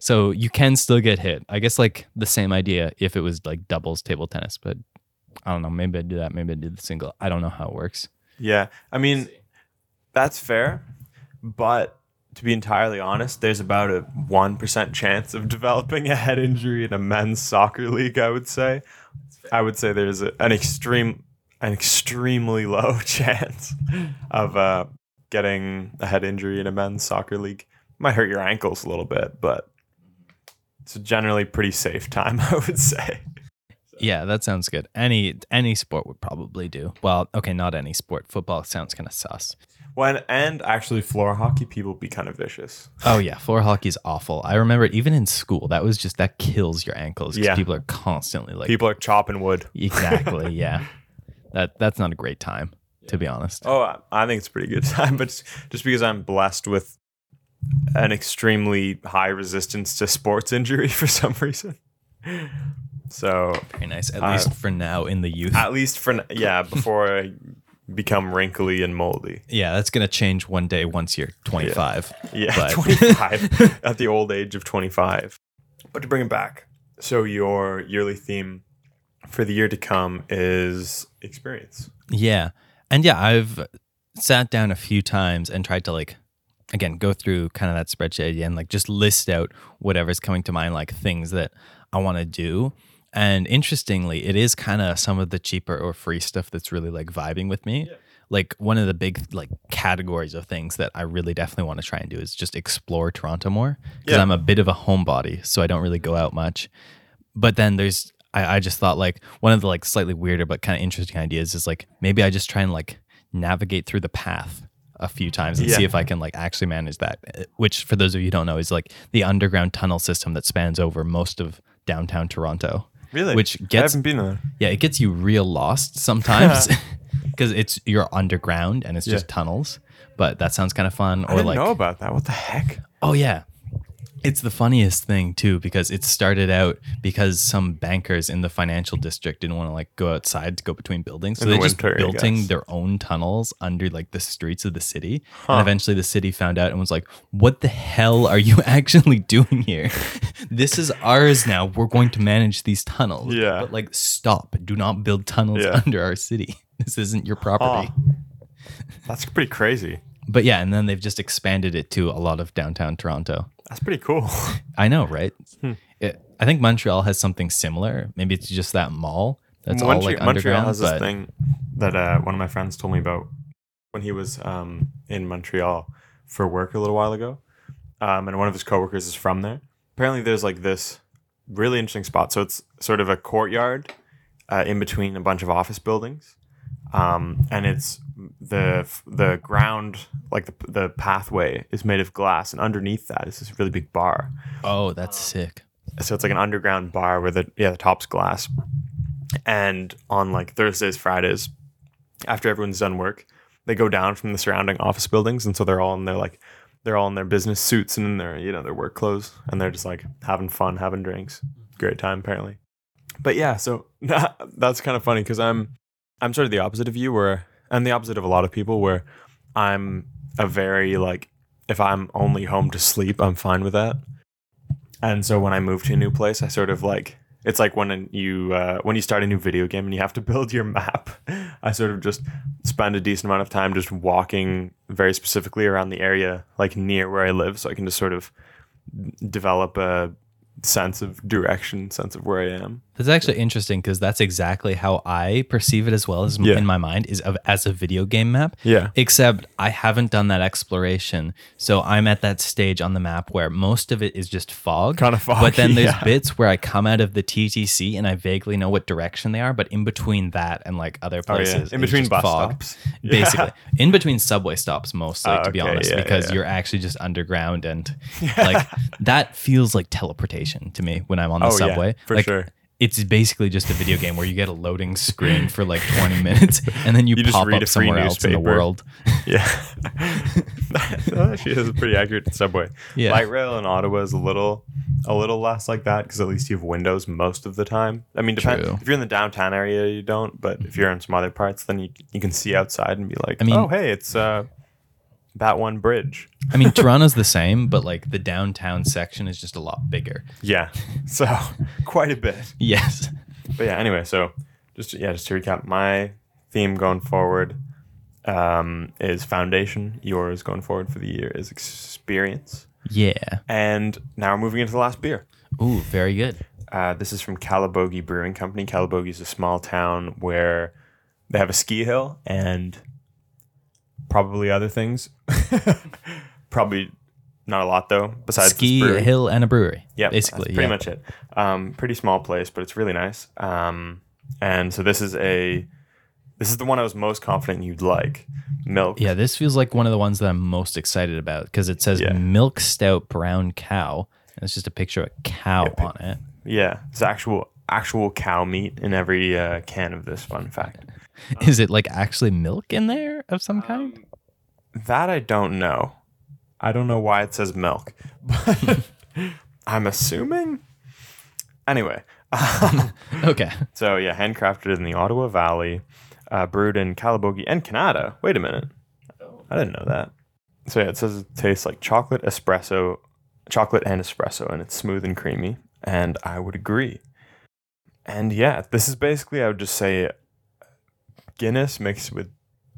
So you can still get hit. I guess like the same idea if it was like doubles table tennis, but I don't know. Maybe I do that. Maybe I do the single. I don't know how it works. yeah, I mean, that's fair. But to be entirely honest, there's about a 1% chance of developing a head injury in a men's soccer league, I would say. I would say there's a, an extreme, an extremely low chance of uh, getting a head injury in a men's soccer league. Might hurt your ankles a little bit, but it's a generally pretty safe time, I would say. Yeah, that sounds good. Any any sport would probably do. Well, okay, not any sport. Football sounds kind of sus. When and actually floor hockey, people be kind of vicious. Oh yeah, floor hockey's awful. I remember even in school, that was just that kills your ankles because Yeah. people are constantly like People are chopping wood. exactly, yeah. That that's not a great time to be honest. Oh, I- think it's a pretty good time, but just- because I'm blessed with an extremely high resistance to sports injury for some reason. So Very nice. At Uh, least for now in the youth. at least for yeah, before I become wrinkly and moldy. yeah, that's gonna change one day once you're 25. Yeah, But- 25 at the old age of 25. But to bring it back, so your yearly theme for the year to come is experience. Yeah. And yeah, I've sat down a few times and tried to like again go through kind of that spreadsheet and like just list out whatever's coming to mind like things that I want to do. And interestingly, it is kind of some of the cheaper or free stuff that's really like vibing with me. Like one of the big like categories of things that I really definitely want to try and do is just explore Toronto more because Yeah. I'm a bit of a homebody, so I don't really go out much but then there's I, I just thought like one of the like slightly weirder but kind of interesting ideas is like maybe I just try and like navigate through the path a few times and Yeah. see if I can like actually manage that. uh, Which for those of you who don't know is like the underground tunnel system that spans over most of downtown Toronto. Really? Which I gets haven't been there. yeah, it gets you real lost sometimes because it's you're underground and it's just tunnels. But that sounds kind of fun. I Or didn't like know about that. What the heck? Oh yeah. It's the funniest thing too because it started out because some bankers in the financial district didn't want to like go outside to go between buildings, so In they the just winter, building their own tunnels under like the streets of the city. Huh. And eventually, the city found out and was like, "What the hell are you actually doing here? this is ours now. We're going to manage these tunnels. Yeah. but like, stop! Do not build tunnels Yeah. under our city. This isn't your property." Huh. That's pretty crazy. But yeah, and then they've just expanded it to a lot of downtown Toronto. That's pretty cool. I know, right? Hmm. It, I think Montreal has something similar. Maybe it's just that mall that's all Montre- like Montreal underground. has this thing that uh, one of my friends told me about when he was um, in Montreal for work a little while ago, um, and one of his coworkers is from there. Apparently, there's like this really interesting spot. So it's sort of a courtyard uh, in between a bunch of office buildings, um, and it's the the ground like the the pathway is made of glass, and underneath that is this really big bar. oh, that's sick. so it's like an underground bar where the yeah the top's glass. And on like thursdays fridays after everyone's done work they go down from the surrounding office buildings. And so they're all in their like they're all in their business suits and in their you know their work clothes. And they're just like having fun having drinks. Great time apparently. But yeah so that's kind of funny because i'm i'm sort of the opposite of you where i'm the opposite of a lot of people where i'm a very like if i'm only home to sleep i'm fine with that and so when I move to a new place, I sort of like it's like when you uh, when you start a new video game and you have to build your map. I sort of just spend a decent amount of time just walking very specifically around the area, like near where I live, so I can just sort of develop a sense of direction, sense of where I am. That's actually interesting because that's exactly how I perceive it as well as Yeah. in my mind is of, as a video game map. Yeah. Except I haven't done that exploration, so I'm at that stage on the map where most of it is just fog. Kind of foggy, But then there's yeah. bits where I come out of the TTC and I vaguely know what direction they are. But in between that and like other Oh, places, yeah. In it's between just bus fog. stops. basically in between subway stops mostly Ah, to be okay, honest yeah, because yeah. you're actually just underground and like that feels like teleportation to me when i'm on the Oh, yeah, subway for like, sure. It's basically just a video game where you get a loading screen for like 20 minutes and then you, You just pop read up somewhere else in the world Yeah. that actually is pretty accurate in subway. Yeah. Light rail in Ottawa is a little a little less like that because at least you have windows most of the time. I mean, depend, if you're in the downtown area, you don't. But if you're in some other parts, then you you can see outside and be like, I mean- oh hey, it's uh, Bat One Bridge. i mean toronto's the same but like the downtown section is just a lot bigger Yeah. So quite a bit. yes But yeah, anyway, so just yeah, just to recap, my theme going forward um, is foundation. Yours going forward for the year is experience. yeah And now we're moving into the last beer. ooh very good Uh, this is from Calabogie Brewing Company. Calabogie is a small town where they have a ski hill and probably other things. probably not a lot though. Besides ski brewery. hill and a brewery Yeah, basically that's pretty yeah. much it. Um, pretty small place, but it's really nice. Um, and so this is a this is the one I was most confident you'd like. Milk. Yeah, this feels like one of the ones that I'm most excited about because it says Yeah. milk stout brown cow. And it's just a picture of a cow Yeah, on it. Yeah, it's actual actual cow meat in every uh, can of this. Fun fact. Is it like actually milk in there of some kind? That I don't know. I don't know why it says milk, but I'm assuming. Anyway, Okay. so yeah, handcrafted in the Ottawa Valley, uh, brewed in Calabogie and Canada. Wait a minute, I didn't know that. So yeah, it says it tastes like chocolate espresso, chocolate and espresso, and it's smooth and creamy. And I would agree. And yeah, this is basically I would just say Guinness mixed with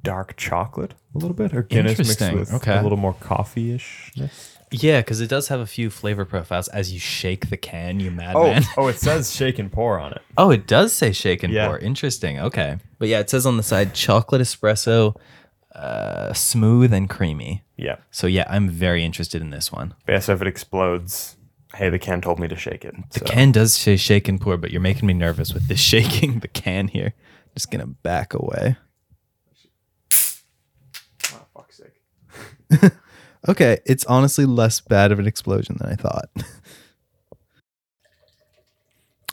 dark chocolate a little bit, or Guinness mixed Interesting, with okay. a little more coffee-ishness. Yeah, because it does have a few flavor profiles as you shake the can, you Oh, madman. oh, it says shake and pour on it. Oh, it does say shake and Yeah. pour. Interesting. Okay. But yeah, it says on the side chocolate espresso, uh, smooth and creamy. Yeah, So yeah, I'm very interested in this one. but yeah. So if it explodes, hey, the can told me to shake it. The so. can does say shake and pour, but you're making me nervous with this shaking the can here. Just gonna back away. Oh, fuck's sake. Okay, it's honestly less bad of an explosion than I thought.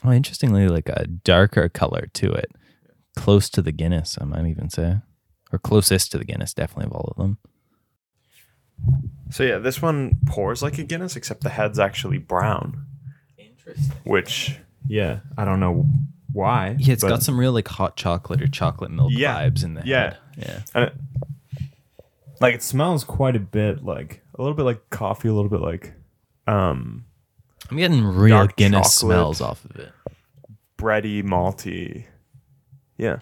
oh, interestingly, like a darker color to it, close to the Guinness. I might even say, or closest to the Guinness, definitely of all of them. So yeah, this one pours like a Guinness, except the head's actually brown. Interesting. Which yeah, I don't know why. Yeah, it's but- got some real like hot chocolate or chocolate milk Yeah. vibes in there. Yeah. head. Yeah. and it, like it smells quite a bit like a little bit like coffee, a little bit like um I'm getting real Dark Guinness chocolate. smells off of it. bready, malty. Yeah,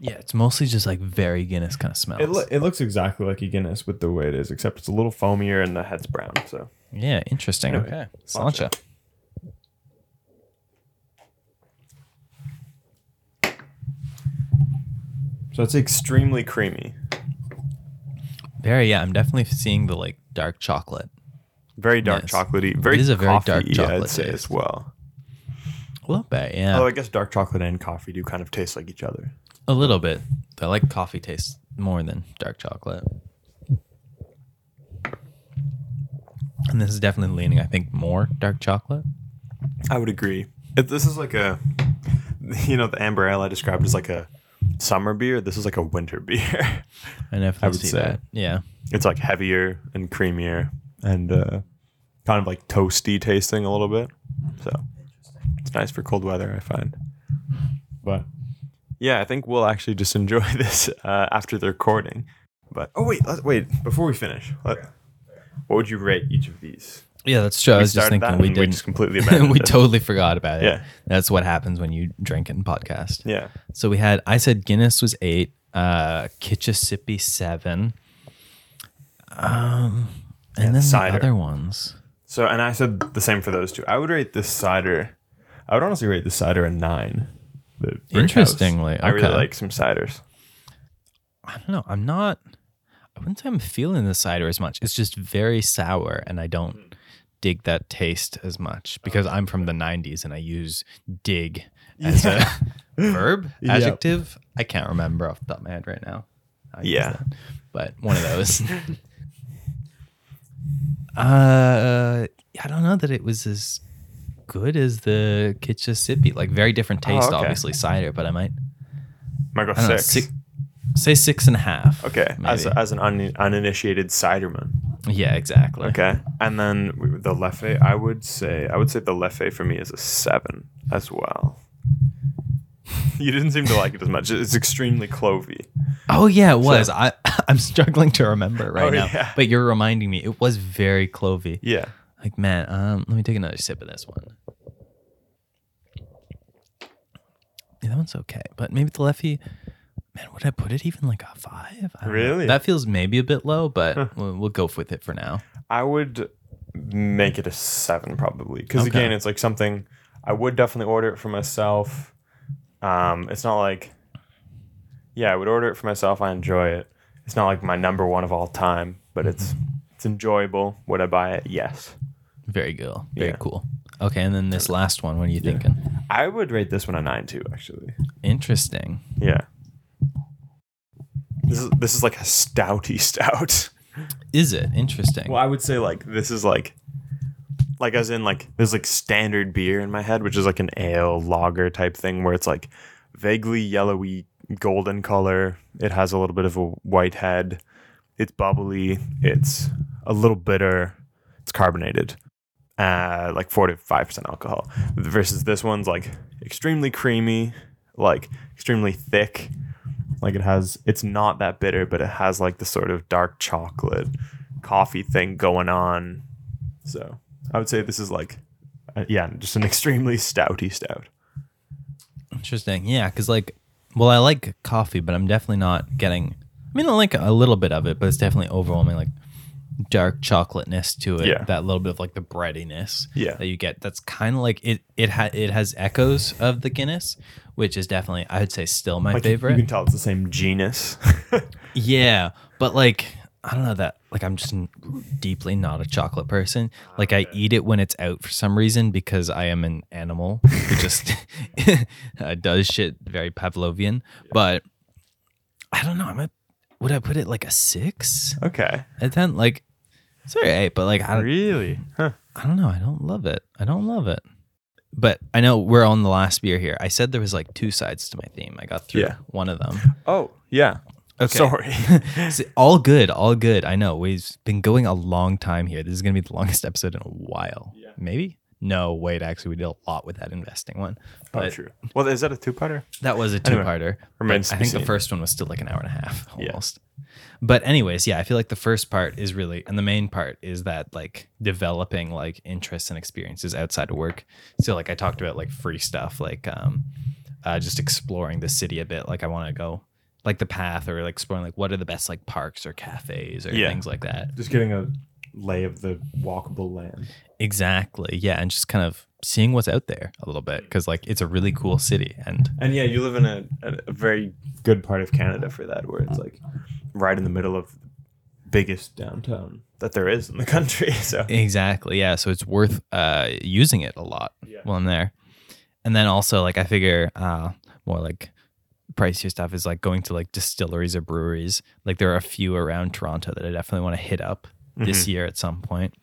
Yeah, it's mostly just like very Guinness kind of smells. it lo- it looks exactly like a Guinness with the way it is, except it's a little foamier and the head's brown. So yeah, interesting. Anyway, okay. Sláinte. Sláinte. So it's extremely creamy, Very, yeah, I'm definitely seeing the like dark chocolate. very dark Yes. chocolatey, very is a very dark chocolate I'd say taste. as well. A little bit, yeah. Although I guess dark chocolate and coffee do kind of taste like each other. a little bit. I like coffee taste more than dark chocolate. And this is definitely leaning, I think, more dark chocolate. I would agree. It, this is like a, you know, the amber ale I described as like a summer beer. This is like a winter beer. I definitely I would see say. that. Yeah. it's like heavier and creamier and uh, kind of like toasty tasting a little bit. So it's nice for cold weather, I find. But yeah, I think we'll actually just enjoy this uh, after the recording. But oh wait, let, wait before we finish, let, what would you rate each of these? Yeah, that's true. I was just thinking we and we didn't. just completely we it. totally forgot about it. Yeah. That's what happens when you drink and podcast. Yeah, So we had, I said Guinness was eight, uh, Kitchissippi seven. Um, and the then the other ones. So, and I said the same for those two. I would rate this cider. I would honestly rate the cider a nine. The Brick House. Interestingly, I really like some ciders. I don't know. I'm not. I wouldn't say I'm feeling the cider as much. It's just very sour, and I don't dig that taste as much because I'm from the '90s and I use "dig" as a verb, Yep. adjective. I can't remember off the top of my head right now. I Yeah. that. but one of those. uh, I don't know that it was as good as the Kitchissippi. Like very different taste, okay. obviously cider, but I might Might go don't know, six. Say six and a half. Okay, as, maybe. as an un, uninitiated ciderman. Yeah, exactly. Okay, and then the Leffe, I would say, I would say the Leffe for me is a seven as well. you didn't seem to like it as much. It's extremely clovey. Oh yeah, it was. I I'm struggling to remember right Oh, now. yeah. But you're reminding me. It was very clovey. Yeah, Like man, um, let me take another sip of this one. Yeah, that one's okay, but maybe the Leffe. Man, would I put it even like a five? I don't know. Really? That feels maybe a bit low, but we'll, we'll go with it for now. I would make it a seven probably because Okay. again, it's like something I would definitely order it for myself. Um, it's not like, yeah, I would order it for myself. I enjoy it. It's not like my number one of all time, but it's it's enjoyable. Would I buy it? Yes. Very good. Very Yeah. cool. Okay, and then this last one. What are you thinking? I would rate this one a nine too. Actually, Interesting. yeah. This is this is like a stouty stout. Is it interesting? Well, I would say like this is like like as in like there's like standard beer in my head, which is like an ale lager type thing where it's like vaguely yellowy golden color. It has a little bit of a white head. It's bubbly. It's a little bitter. It's carbonated. Uh, like four to five percent alcohol. Versus this one's like extremely creamy, like extremely thick. Like it has, it's not that bitter, but it has like the sort of dark chocolate coffee thing going on. So I would say this is like, uh, yeah, just an extremely stouty stout. Interesting. Yeah, because like, well, I like coffee, but I'm definitely not getting. I mean, I like a little bit of it, but it's definitely overwhelming, like dark chocolateness to it. Yeah. That little bit of like the breadiness. Yeah. That you get. That's kind of like it. It ha- It has echoes of the Guinness, which is definitely I would say still my Like favorite. You can tell it's the same genus. Yeah, but like I don't know that like I'm just deeply not a chocolate person. Like I eat it when it's out for some reason because I am an animal who just uh, does shit very Pavlovian. But I don't know. I'm a, would I put it like a six? okay. A ten? Like sorry eight, but like I don't, Really? Huh. I don't know. I don't love it. I don't love it. But I know we're on the last beer here. I said there was like two sides to my theme. I got through Yeah. one of them. Oh, yeah. Okay. Sorry. All good, all good. I know we've been going a long time here. This is gonna be the longest episode in a while. Yeah. Maybe. No, wait. Actually, we did a lot with that investing one. oh, true. Well, is that a two-parter? that was a two-parter. remains but to I think the first one was still like an hour and a half Yeah. Almost. But anyways, yeah, I feel like the first part is really, and the main part is that like developing like interests and experiences outside of work. So like I talked about like free stuff, like um, uh, just exploring the city a bit. Like I want to go like the path or like exploring like what are the best like parks or cafes or Yeah. things like that. Just getting a lay of the walkable land. Exactly. Yeah, and just kind of seeing what's out there a little bit because like it's a really cool city and And yeah, you live in a, a, a very good part of Canada for that, where it's like right in the middle of the biggest downtown that there is in the country. So Exactly. Yeah. So it's worth uh, using it a lot Yeah. while I'm there. And then also, like, I figure uh, more like pricier stuff is like going to like distilleries or breweries. Like, there are a few around Toronto that I definitely want to hit up this year at some point,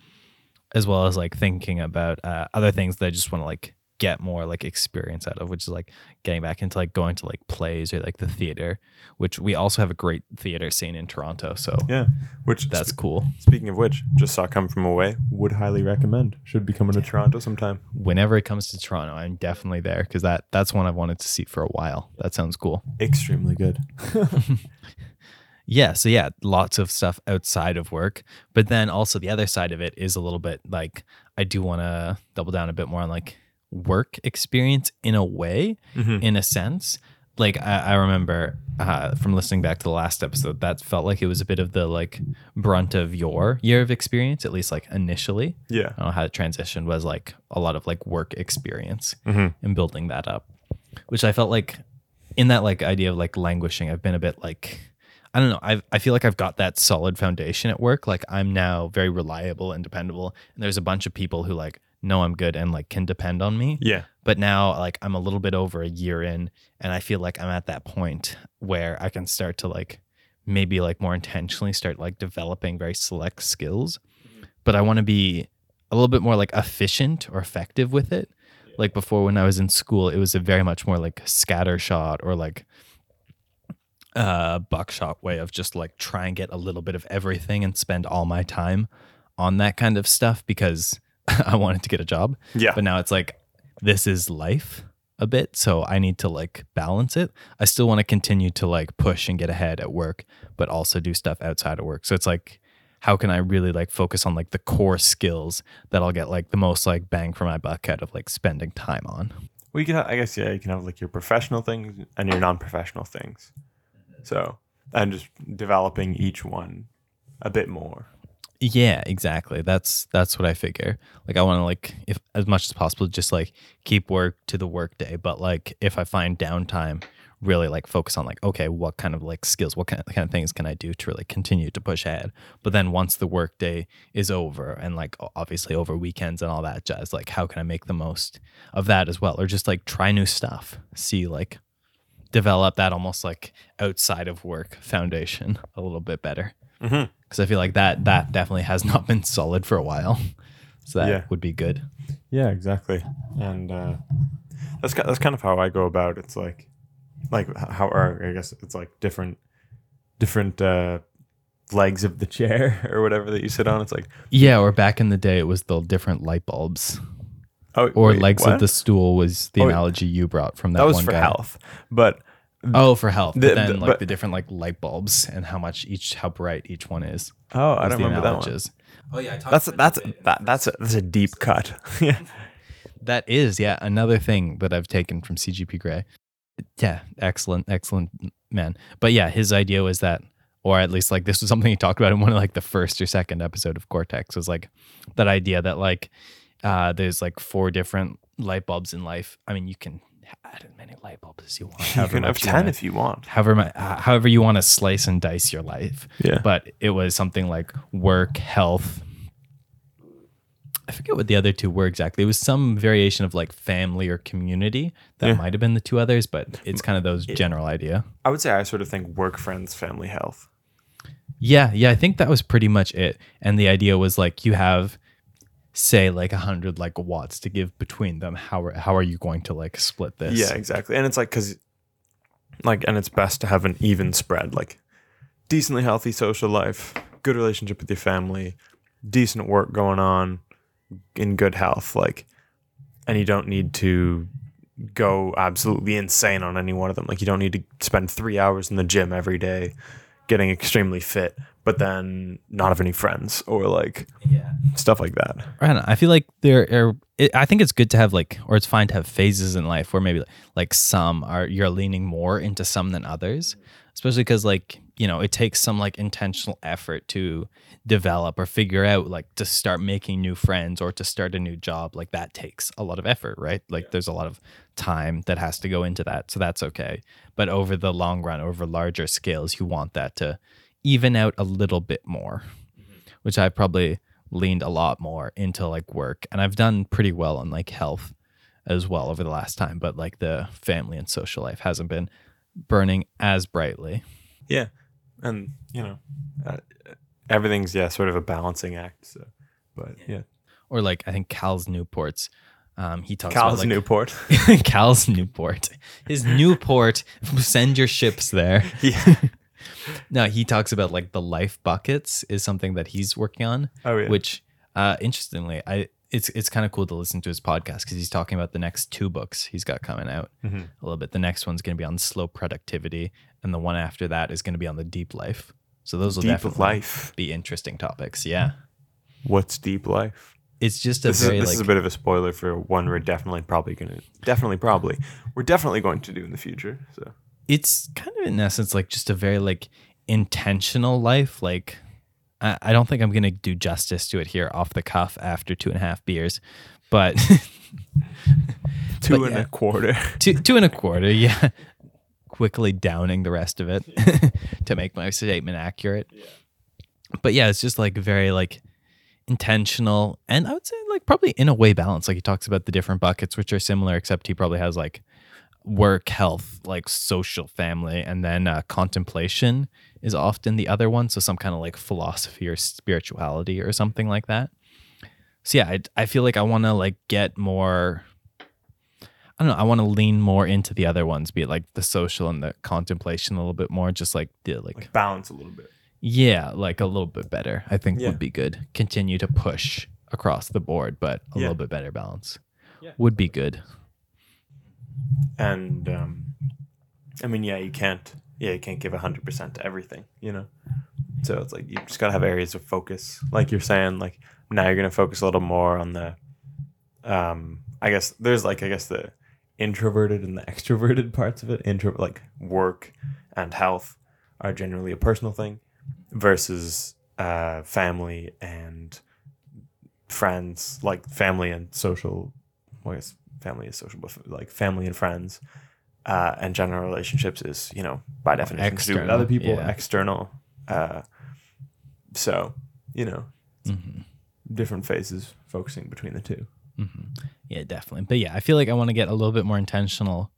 as well as like thinking about uh, other things that I just want to like get more like experience out of, which is like getting back into like going to like plays or like the mm-hmm. theater, which we also have a great theater scene in Toronto. So yeah, which that's cool. speaking of which, just saw Come From Away. Would highly recommend. Should be coming to Toronto sometime. whenever it comes to Toronto, I'm definitely there because that that's one I've wanted to see for a while. That sounds cool. Extremely good. Yeah, so yeah, lots of stuff outside of work, but then also the other side of it is a little bit like I do want to double down a bit more on like work experience in a way, Mhm. in a sense. Like I, I remember uh, from listening back to the last episode, that felt like it was a bit of the like brunt of your year of experience, at least like initially. Yeah. I don't know how it transitioned was like a lot of like work experience Mhm. and building that up, which I felt like in that like idea of like languishing, I've been a bit like, I don't know. I I feel like I've got that solid foundation at work. Like I'm now very reliable and dependable. And there's a bunch of people who like know I'm good and like can depend on me. Yeah. But now like I'm a little bit over a year in and I feel like I'm at that point where I can start to like maybe like more intentionally start like developing very select skills. But I want to be a little bit more like efficient or effective with it. Like before when I was in school, it was a very much more like scattershot or like uh buckshot way of just like try and get a little bit of everything and spend all my time on that kind of stuff because I wanted to get a job. Yeah. But now it's like this is life a bit, so I need to like balance it. I still want to continue to like push and get ahead at work, but also do stuff outside of work. So it's like how can I really like focus on like the core skills that I'll get like the most like bang for my buck out of like spending time on. Well, you can. Have, I guess yeah. You can have like your professional things and your non-professional things. So and just developing each one a bit more. Yeah, exactly. That's that's what I figure. Like I want to like if as much as possible just like keep work to the work day, but like if I find downtime, really like focus on like okay, what kind of like skills, what kind of, kind of things can I do to really continue to push ahead. But then once the work day is over and like obviously over weekends and all that jazz, like how can I make the most of that as well or just like try new stuff. See like develop that almost like outside of work foundation a little bit better Mm-hmm. because I feel like that that definitely has not been solid for a while. So that Yeah. would be good. Yeah, exactly. And uh, that's that's kind of how I go about. It's like, like how or I guess it's like different, different uh, legs of the chair or whatever that you sit on. It's like Yeah, or back in the day, it was the different light bulbs, oh, or wait, legs what? of the stool was the Oh, analogy you brought from that. That was one for guy. health, but Oh, for health. The- but then the- like but- the different like light bulbs and how much each, how bright each one is. oh, I don't the remember that one. analogies. Oh yeah, I talked That's about that's that. that, that's a that's a deep cut. yeah. That is, yeah, another thing that I've taken from CGP Grey. Yeah, excellent, excellent man. But yeah, his idea was that, or at least like this was something he talked about in one of like the first or second episode of Cortex was like that idea that like uh, there's like four different light bulbs in life. I mean, you can add as many light bulbs as you want. You however can have ten wanna- if you want. however uh, however you want to slice and dice your life Yeah. but it was something like work health i forget what the other two were exactly it was some variation of like family or community that Yeah. might have been the two others but it's kind of those general idea I would say I sort of think work, friends, family, health. yeah yeah i think that was pretty much it and the idea was like you have say like a hundred like watts to give between them how are, how are you going to like split this Yeah, exactly. And it's like because, like, and it's best to have an even spread. Like, decently healthy social life, good relationship with your family, decent work going on, in good health, like, and you don't need to go absolutely insane on any one of them. Like, you don't need to spend three hours in the gym every day, getting extremely fit, but then not have any friends or like Yeah. stuff like that. I don't know. I feel like there are. It, I think it's good to have like, or it's fine to have phases in life where maybe like some are you're leaning more into some than others, especially because like you know it takes some like intentional effort to develop or figure out like to start making new friends or to start a new job. Like that takes a lot of effort, right? Like there's a lot of time that has to go into that, so that's okay. But over the long run, over larger scales, you want that to even out a little bit more which I've probably leaned a lot more into like work and I've done pretty well on like health as well over the last time but like the family and social life hasn't been burning as brightly Yeah, and you know, uh, everything's yeah, sort of a balancing act. So, but yeah, or like I think Cal's Newports um he talks Cal's about like Newport. Cal's Newport his Newport send your ships there yeah. No he talks about like the life buckets is something that he's working on Oh yeah. which uh interestingly i it's it's kind of cool to listen to his podcast because he's talking about the next two books he's got coming out Mhm. a little bit the next one's going to be on slow productivity and the one after that is going to be on the deep life so those will deep definitely life. be interesting topics yeah What's deep life? it's just a This, is, very this like is a bit of a spoiler for one we're definitely probably gonna definitely probably we're definitely going to do in the future. So it's kind of in essence like just a very like intentional life like I, I don't think i'm gonna do justice to it here off the cuff after two and a half beers but two But and yeah. a quarter. two two and a quarter yeah quickly downing the rest of it to make my statement accurate Yeah. but yeah it's just like very like intentional and i would say like probably in a way balanced like he talks about the different buckets which are similar except he probably has like work health like social family and then uh, contemplation is often the other one so some kind of like philosophy or spirituality or something like that so yeah i, I feel like i want to like get more I don't know. I want to lean more into the other ones, be it like the social and the contemplation a little bit more, just like the like, Like balance a little bit. yeah, like a little bit better. I think Yeah. would be good. Continue to push across the board, but a Yeah. little bit better balance Yeah. would be good. And um, I mean, yeah, you can't. Yeah, you can't give hundred percent to everything. You know. So it's like you just gotta have areas of focus, like you're saying. Like now you're gonna focus a little more on the. Um, I guess there's like I guess the introverted and the extroverted parts of it. Intro like work and health are generally a personal thing, versus uh, family and friends. Like family and social. Well, I guess family is social, but like family and friends. Uh, and general relationships is, you know, by definition, do with External, other people, yeah. external. Uh, so, you know, hmm different phases focusing between the two. hmm Yeah, definitely. But yeah, I feel like I want to get a little bit more intentional,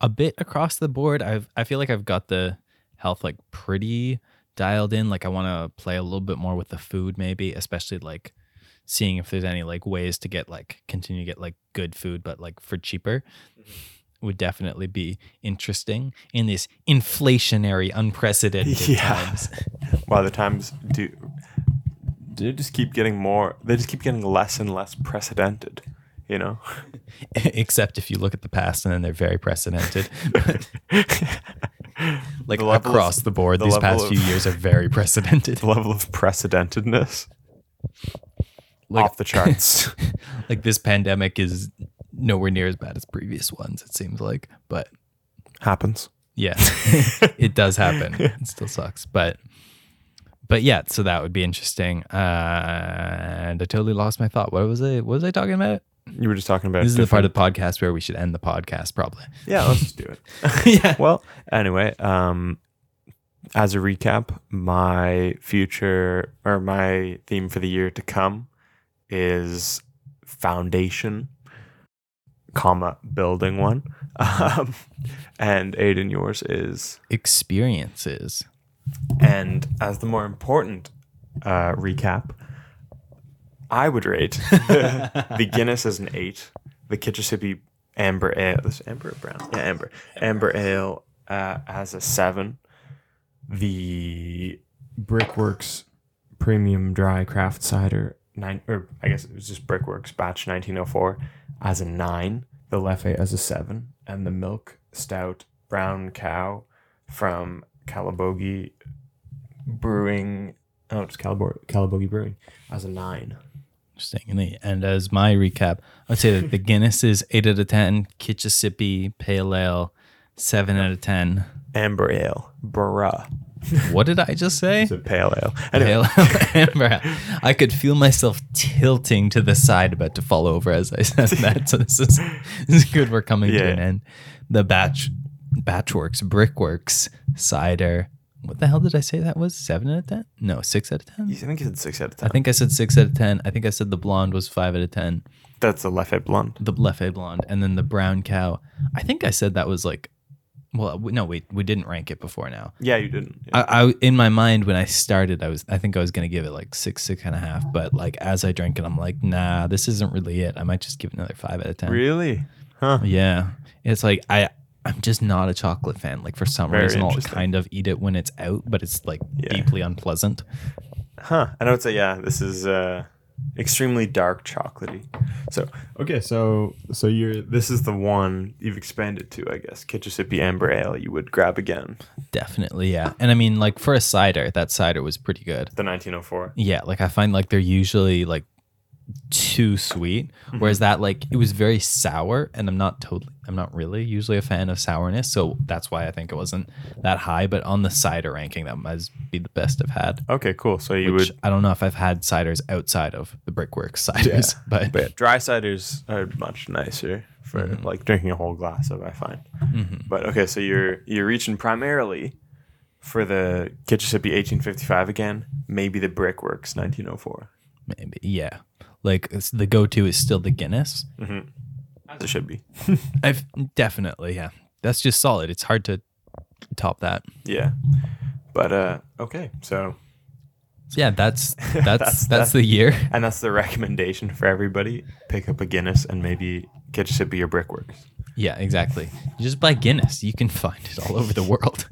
a bit across the board. I've I feel like I've got the health like pretty dialed in. Like I want to play a little bit more with the food, maybe, especially like seeing if there's any like ways to get like continue to get like good food, but like for cheaper. Mm-hmm. Would definitely be interesting in this inflationary, unprecedented Yeah. times. While the times do, they just keep getting more. They just keep getting less and less precedented. You know. Except if you look at the past and then they're very precedented. like The across of- the board, the these past of- few years are very precedented. the level of precedentedness Like, off the charts. like this pandemic is nowhere near as bad as previous ones. It seems like, but Happens. yeah, it does happen. It still sucks, but but yeah. So that would be interesting. Uh, and I totally lost my thought. What was I? What was I talking about? You were just talking about This is the part of the podcast where we should end the podcast, probably. Yeah, let's just do it. yeah. well, anyway, um, as a recap, my future or my theme for the year to come is foundation, comma building one, um, and Aiden, yours is. Experiences. And as the more important uh, recap, I would rate the, the Guinness as an eight, the Kitchissippi Amber Ale, this Amber Brown, yeah, Amber, Amber Ale uh, as a seven, the Brickworks Premium Dry Craft Cider nine, or I guess it was just Brickworks Batch 1904 as a nine, the Leffe as a seven, and the Milk Stout Brown Cow from Calabogie Brewing. Oh, it's Calabo- Calabogie Brewing as a nine. Interesting. And as my recap, I'd say that the Guinness is 8 out of 10, Kitchissippi Pale Ale, 7 out of 10. Amber Ale, bruh. What did I just say? It's a pale ale. Anyway, Pale Ale, Amber. I could feel myself tilting to the side, about to fall over as I said that. So this is, this is good. We're coming to an end. The batch, Batchworks, Brickworks, Cider. What the hell did I say that was? 7 out of 10? No, 6 out of 10? I think you said six out of ten. I think I said 6 out of 10. I think I said the blonde was 5 out of 10. That's the Leffe Blonde. the Leffe blonde, and then the brown cow. I think I said that was like, well, no, wait, we didn't rank it before now. Yeah, you didn't. Yeah. I, I in my mind when I started, I was I think I was gonna give it like six, six and a half, but like as I drank it, I'm like, nah, this isn't really it. I might just give it another five out of ten. really? Huh. Yeah, it's like I. I'm just not a chocolate fan. Like for some Very reason, I'll kind of eat it when it's out, but it's like Yeah. deeply unpleasant. Huh. I it's a yeah. This is uh, extremely dark chocolatey. So okay, so so you're this is the one you've expanded to, I guess. Kitchissippi Amber Ale. You would grab again Definitely, yeah. And I mean, like for a cider, that cider was pretty good. the 1904. Yeah, like I find like they're usually like too sweet, whereas that like it was very sour, and I'm not totally, I'm not really usually a fan of sourness, so that's why I think it wasn't that high. But on the cider ranking, that might be the best I've had. Okay, cool. So you Which would. I don't know if I've had ciders outside of the Brickworks ciders, but, But yeah, dry ciders are much nicer for Mm-hmm. like drinking a whole glass of. I find. But okay, so you're you're reaching primarily for the Kitchissippi 1855 again, maybe the Brickworks 1904. maybe yeah. Like the go-to is still the Guinness. As it should be. I've definitely yeah. That's just solid. It's hard to top that. Yeah. But uh okay, so yeah, that's that's that's, That's- that's- the year. and that's the recommendation for everybody. Pick up a Guinness and maybe Kitchissippi or Brickworks. Yeah, exactly. You just buy Guinness. You can find it all over the world.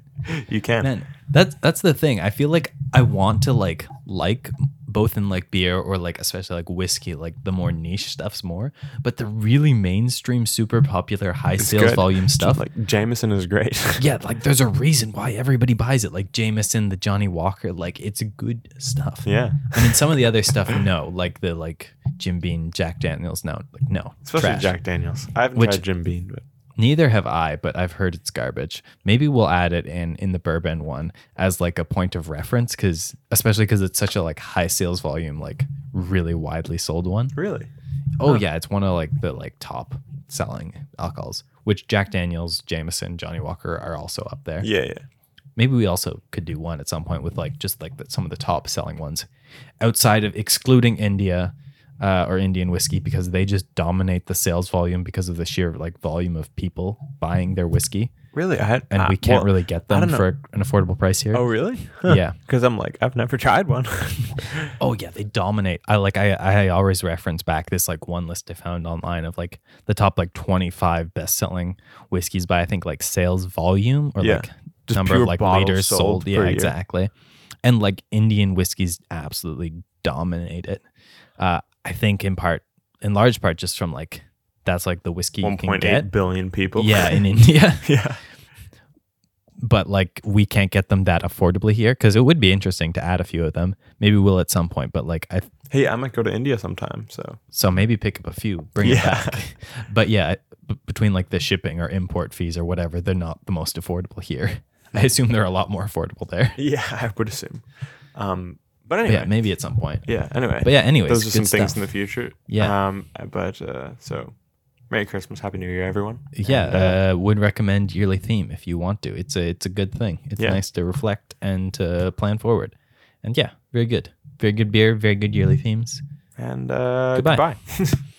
You can. Man, that's that's the thing. I feel like I want to like like both in like beer or like especially like whiskey, like the more niche stuffs more. But the really mainstream, super popular, high It's sales good. volume stuff. Like Jameson is great. yeah, like there's a reason why everybody buys it. Like Jameson, the Johnnie Walker, like it's good stuff. yeah. I mean, some of the other stuff, no, like the like Jim Beam, Jack Daniels, no, like no, Especially trash. Jack Daniels. I haven't Which- tried Jim Beam, but Neither have I, but I've heard it's garbage. Maybe we'll add it in in the bourbon one as like a point of reference, because especially because it's such a like high sales volume, like really widely sold one. really. Oh yeah, it's one of like the like top selling alcohols, which Jack Daniels, Jameson, Johnnie Walker are also up there. Yeah, yeah. Maybe we also could do one at some point with like just like the, some of the top selling ones outside of excluding India uh, or Indian whiskey because they just dominate the sales volume because of the sheer like volume of people buying their whiskey Really? I had and uh, we can't well, really get them for an affordable price here. Oh really? Yeah. Because I'm like, I've never tried one. Oh yeah, they dominate. I like I I always reference back this like one list I found online of like the top like 25 best selling whiskeys by I think like sales volume or Yeah. like Just number of like liters sold. sold Yeah, year. exactly. And like Indian whiskeys absolutely dominate it. Uh, I think in part, in large part, just from like that's like the whiskey can 1.8 get. billion people. Yeah, in India, yeah. but like we can't get them that affordably here because it would be interesting to add a few of them. Maybe we'll at some point, but like I Hey, I might go to India sometime. So So maybe pick up a few, bring Yeah. it back. But yeah, b- between like the shipping or import fees or whatever, they're not the most affordable here. I assume they're a lot more affordable there. yeah, I would assume. Um, but anyway, yeah, maybe at some point. yeah. Anyway, But yeah, anyways, those are some things stuff. in the future. Yeah. Um, but uh, so, Merry Christmas, Happy New Year, everyone. Yeah, And, uh, uh, would recommend yearly theme if you want to. It's a it's a good thing. It's Yeah. nice to reflect and to plan forward. And yeah, very good. Very good beer, very good yearly themes. and uh, Goodbye. goodbye.